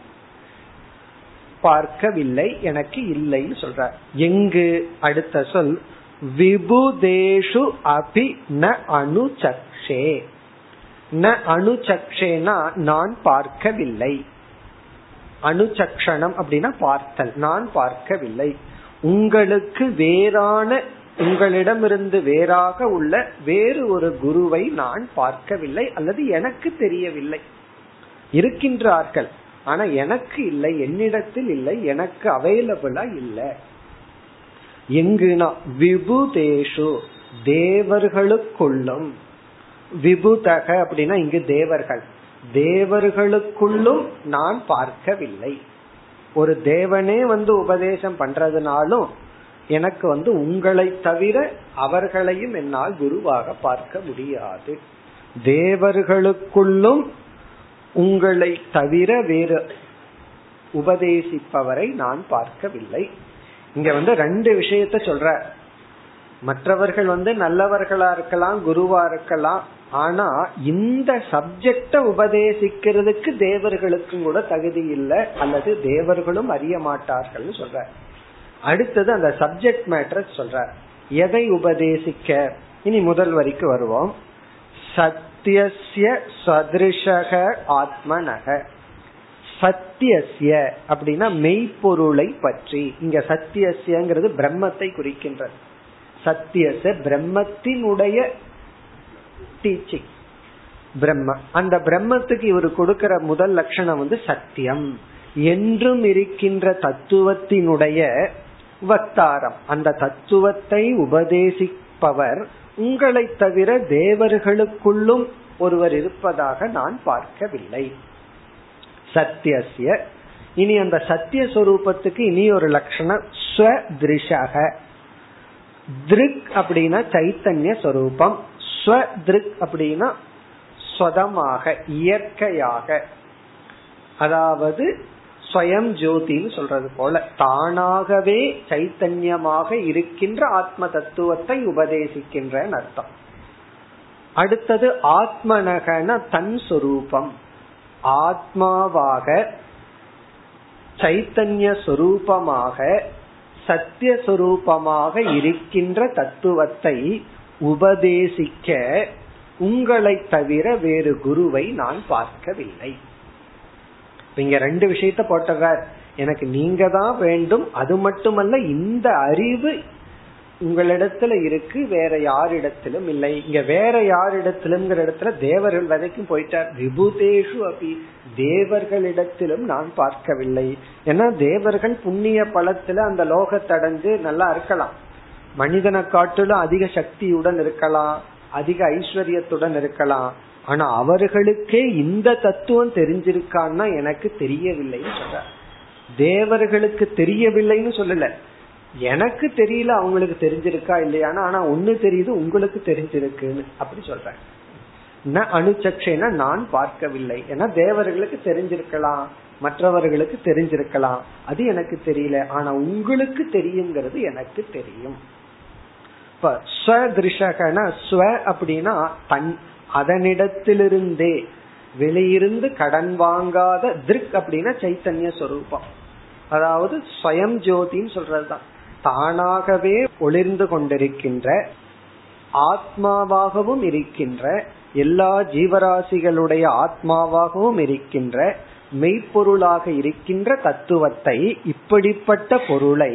பார்க்கவில்லை எனக்கு இல்லைன்னு சொல்றார். எங்கு? அடுத்த சொல் விபுதேஷு அபி ந அணுச்சக்ஷே ந அணுச்சக்ஷேனா நான் பார்க்கவில்லை. அணுச்சக்ஷணம் அப்படின்னா பார்த்தல் நான் பார்க்கவில்லை. உங்களுக்கு வேறான உங்களிடமிருந்து வேறாக உள்ள வேறு ஒரு குருவை நான் பார்க்கவில்லை அல்லது எனக்கு தெரியவில்லை. இருக்கின்றார்கள் ஆனா எனக்கு இல்லை என்னிடத்தில் இல்லை எனக்கு அவைலபிளா இல்லை. எங்குனா விபுதேஷு தேவர்களுக்குள்ளும். விபுதக அப்படின்னா இங்கு தேவர்கள். தேவர்களுக்குள்ளும் நான் பார்க்கவில்லை. ஒரு தேவனே வந்து உபதேசம் பண்றதுனாலும் எனக்கு வந்து உங்களை தவிர அவர்களையும் என்னால் குருவாக பார்க்க முடியாது. தேவர்களுக்குள்ளும் உங்களை தவிர வேறு உபதேசிப்பவரை நான் பார்க்கவில்லை. இங்க வந்து ரெண்டு விஷயத்த சொல்ற. மற்றவர்கள் வந்து நல்லவர்களா இருக்கலாம் குருவா இருக்கலாம் ஆனா இந்த சப்ஜெக்ட உபதேசிக்கிறதுக்கு தேவர்களுக்கும் கூட தகுதி இல்லை அல்லது தேவர்களும் அறிய மாட்டார்கள் சொல்ற. அடுத்தது அந்த சப்ஜெக்ட் மேட்டர் சொல்ற. எதை உபதேசிக்க? இனி முதல் வரிக்கு வருவோம். சத்தியசிய சதிருஷக ஆத்மனக. சத்தியசிய அப்படின்னா மெய்ப்பொருளை பற்றி. இங்க சத்தியசியங்கிறது பிரம்மத்தை குறிக்கின்றது. சத்தியச பிரம்மத்தினுடைய டீச்சிங் பிரம்ம. அந்த பிரம்மத்துக்கு இவர் கொடுக்கிற முதல் லட்சணம் வந்து சத்தியம். என்றும் இருக்கின்ற தத்துவத்தினுடைய வத்தாரம் அந்த தத்துவத்தை உபதேசிப்பவர். உங்களை தவிர தேவர்களுக்குள்ளும் ஒருவர் இருப்பதாக நான் பார்க்கவில்லை. சத்தியசிய இனி அந்த சத்திய சொரூபத்துக்கு இனி ஒரு லட்சணம். ஸ்வதிருஷக திருக் அப்படின்னா சைத்தன்ய சொரூபம். ஸ்வதிருக் அப்படின்னா ஸ்வதமாக இயற்கையாக. அதாவது ஸ்வயம் ஜோதின்னு சொல்றது போல தானாகவே சைத்தன்யமாக இருக்கின்ற ஆத்ம தத்துவத்தை உபதேசிக்கின்ற அர்த்தம். அடுத்தது ஆத்மனகன தன் சொரூபம். ஆத்மாவாக சைத்தன்ய சொரூபமாக சத்தியஸ்வரூபமாக இருக்கின்ற தத்துவத்தை உபதேசிக்க உங்களை தவிர வேறு குருவை நான் பார்க்கவில்லை. இங்க ரெண்டு விஷயத்த போட்டுறார். எனக்கு நீங்க தான் வேண்டும். அது மட்டுமல்ல இந்த அறிவு உங்களிடத்துல இருக்கு வேற யாரிடத்திலும் இல்லை. இங்க வேற யாரிடத்திலும் இடத்துல தேவர்கள் வரைக்கும் போயிட்டார். விபூதேஷு அபி தேவர்களிடத்திலும் நான் பார்க்கவில்லை. ஏன்னா தேவர்கள் புண்ணிய பலத்துல அந்த லோகத்தடைஞ்சு நல்லா இருக்கலாம். மனிதனை காட்டிலும் அதிக சக்தியுடன் இருக்கலாம் அதிக ஐஸ்வர்யத்துடன் இருக்கலாம். ஆனா அவர்களுக்கே இந்த தத்துவம் தெரிஞ்சிருக்கான்னா எனக்கு தெரியவில்லைன்னு சொல்ற தேவர்களுக்கு தெரியவில்லைன்னு சொல்லல. எனக்கு தெரியல அவங்களுக்கு தெரிஞ்சிருக்கா இல்லையானா ஆனா ஒண்ணு தெரியுது உங்களுக்கு தெரிஞ்சிருக்குன்னு. அப்படி சொல்றேன். அணுச்சக்ஷேனா நான் பார்க்கவில்லை. ஏன்னா தேவர்களுக்கு தெரிஞ்சிருக்கலாம் மற்றவர்களுக்கு தெரிஞ்சிருக்கலாம். அது எனக்கு தெரியல. ஆனா உங்களுக்கு தெரியுங்கிறது எனக்கு தெரியும். இப்ப ஸ்வதிருஷகன ஸ்வ அப்படின்னா தன் அதனிடத்திலிருந்தே. வெளியிருந்து கடன் வாங்காத திருக் அப்படின்னா சைத்தன்ய சொரூபம். அதாவது ஸ்வயம் ஜோதின்னு சொல்றதுதான். தானாகவே ஒளிர்ந்து கொண்டிருக்கின்ற ஆத்மாவாகவும் இருக்கின்ற எல்லா ஜீவராசிகளுடைய ஆத்மாவாகவும் இருக்கின்ற மெய்ப்பொருளாக இருக்கின்ற தத்துவத்தை இப்படிப்பட்ட பொருளை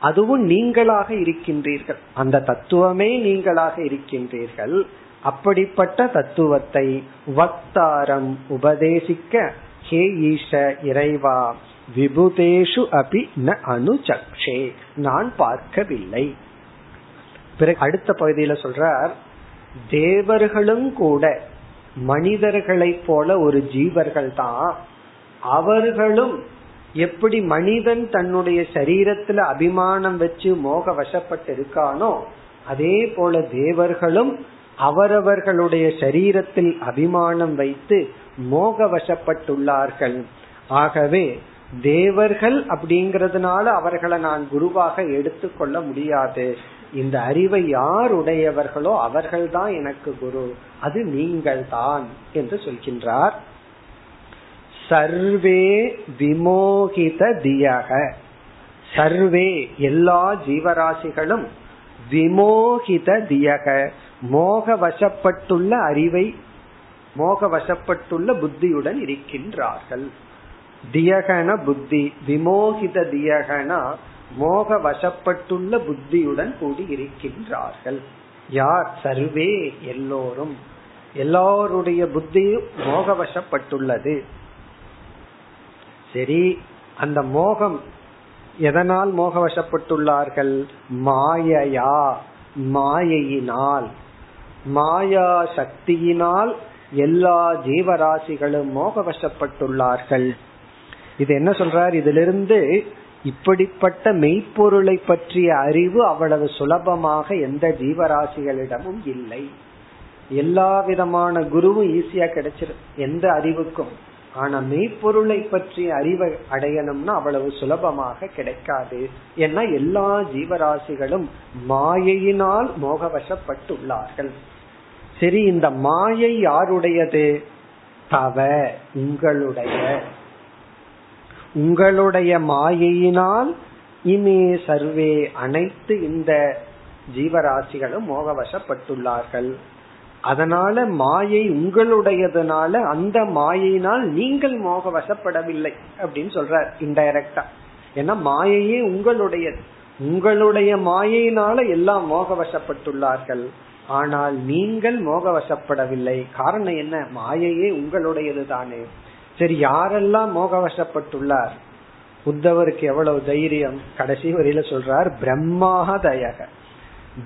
அதுவும் நீங்களாக இருக்கின்றீர்கள். அந்த தத்துவமே நீங்களாக இருக்கின்றீர்கள். அப்படிப்பட்ட தத்துவத்தை வக்தாரம் உபதேசிக்க ஹே ஈஷ இறைவா விபுதேஷு அபி ந அனுச்சக்ஷே. நான் பார்க்கவில்லை. பிறகு அடுத்த பகுதியில சொல்றார் தேவர்களும் கூட மனிதர்களைப் போல ஒரு ஜீவர்கள் தான் அவர்களும் எப்படி மனிதன் தன்னுடைய சரீரத்துல அபிமானம் வச்சு மோக வசப்பட்டு இருக்கானோ அதே போல தேவர்களும் அவரவர்களுடைய சரீரத்தில் அபிமானம் வைத்து மோக வசப்பட்டுள்ளார்கள். ஆகவே தேவர்கள் அப்படிங்கறதுனால அவர்களை நான் குருவாக எடுத்துக்கொள்ள முடியாது. இந்த அறிவை யார் உடையவர்களோ அவர்கள் தான் எனக்கு குரு. அது நீங்கள் தான் என்று சொல்கின்றார். சர்வே விமோகித தியக. சர்வே எல்லா ஜீவராசிகளும் விமோகித தியக. மோக வசப்பட்டுள்ள அறிவை மோக வசப்பட்டுள்ள புத்தியுடன் இருக்கின்றார்கள். தியகன புத்தி விமோகித தியகனா மோக வசப்பட்டுள்ள புத்தியுடன் கூடி இருக்கின்றார்கள் யார்? சர்வே எல்லோரும். எல்லோருடைய புத்தியும் மோக வசப்பட்டுள்ளது சரி அந்த மோகம் எதனால் மோக வசப்பட்டுள்ளார்கள் மாயையா மாயையினால். மாயா சக்தியினால் எல்லா ஜீவராசிகளும் மோக வசப்பட்டுள்ளார்கள் இது என்ன சொல்றார்? இதிலிருந்து இப்படிப்பட்ட மெய்ப்பொருளை பற்றிய அறிவு அவ்வளவு சுலபமாக எந்த ஜீவராசிகளிடமும் இல்லை. எல்லா விதமான குருவும் ஈஸியா கிடைச்சிரு எந்த அறிவுக்கும். ஆனா மெய்ப்பொருளை பற்றிய அறிவை அடையணும்னா அவ்வளவு சுலபமாக கிடைக்காது. ஏன்னா எல்லா ஜீவராசிகளும் மாயையினால் மோகவசப்பட்டுள்ளார்கள். சரி இந்த மாயை யாருடையது? தவ உங்களுடைய உங்களுடைய மாயையினால் இமே சர்வே அனைத்து இந்த ஜீவராசிகளும் மோகவசப்பட்டுள்ளார்கள். அதனால மாயை உங்களுடையதுனால அந்த மாயினால் நீங்கள் மோக வசப்படவில்லை அப்படின்னு சொல்றார் இன்டைரக்டா ஏன்னா மாயையே உங்களுடையது. உங்களுடைய மாயையினால எல்லாம் மோக வசப்பட்டுள்ளார்கள் ஆனால் நீங்கள் மோக வசப்படவில்லை காரணம் என்ன? மாயையே உங்களுடையது தானே சரி யாரெல்லாம் மோகவசப்பட்டுள்ளார்? உத்தவருக்கு எவ்வளவு தைரியம்? கடைசி வரையில சொல்றார் பிரம்மாக தயக.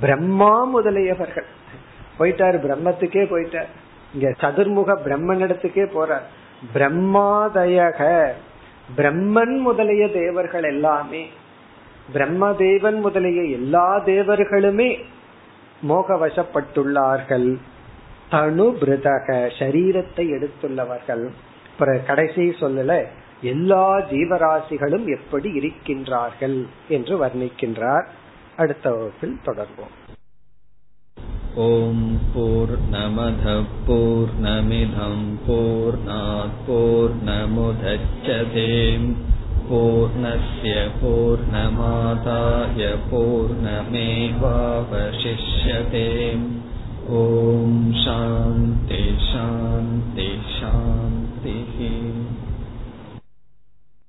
பிரம்மா முதலியவர்கள். போயிட்டாரு பிரம்மத்துக்கே போயிட்டார். இங்க சதுர்முக பிரம்மனிடத்துக்கே போறார். பிரம்மாதயக பிரம்மன் முதலிய தேவர்கள் எல்லாமே. பிரம்மதேவன் முதலிய எல்லா தேவர்களுமே மோகவசப்பட்டுள்ளார்கள். தனு பிரதக சரீரத்தை எடுத்துள்ளவர்கள். கடைசி சொல்லல எல்லா ஜீவராசிகளும் எப்படி இருக்கின்றார்கள் என்று வர்ணிக்கின்றார் அடுத்த வகுப்பில் தொடர்வோம் ஓம் போர் நமத போர் நமிதம் போர் போர் நமுதச்சதேம் पूर्णस्य पूर्णमादाय पूर्णमेवावशिष्यते ॐ शान्ति शान्ति शान्तिः 嘿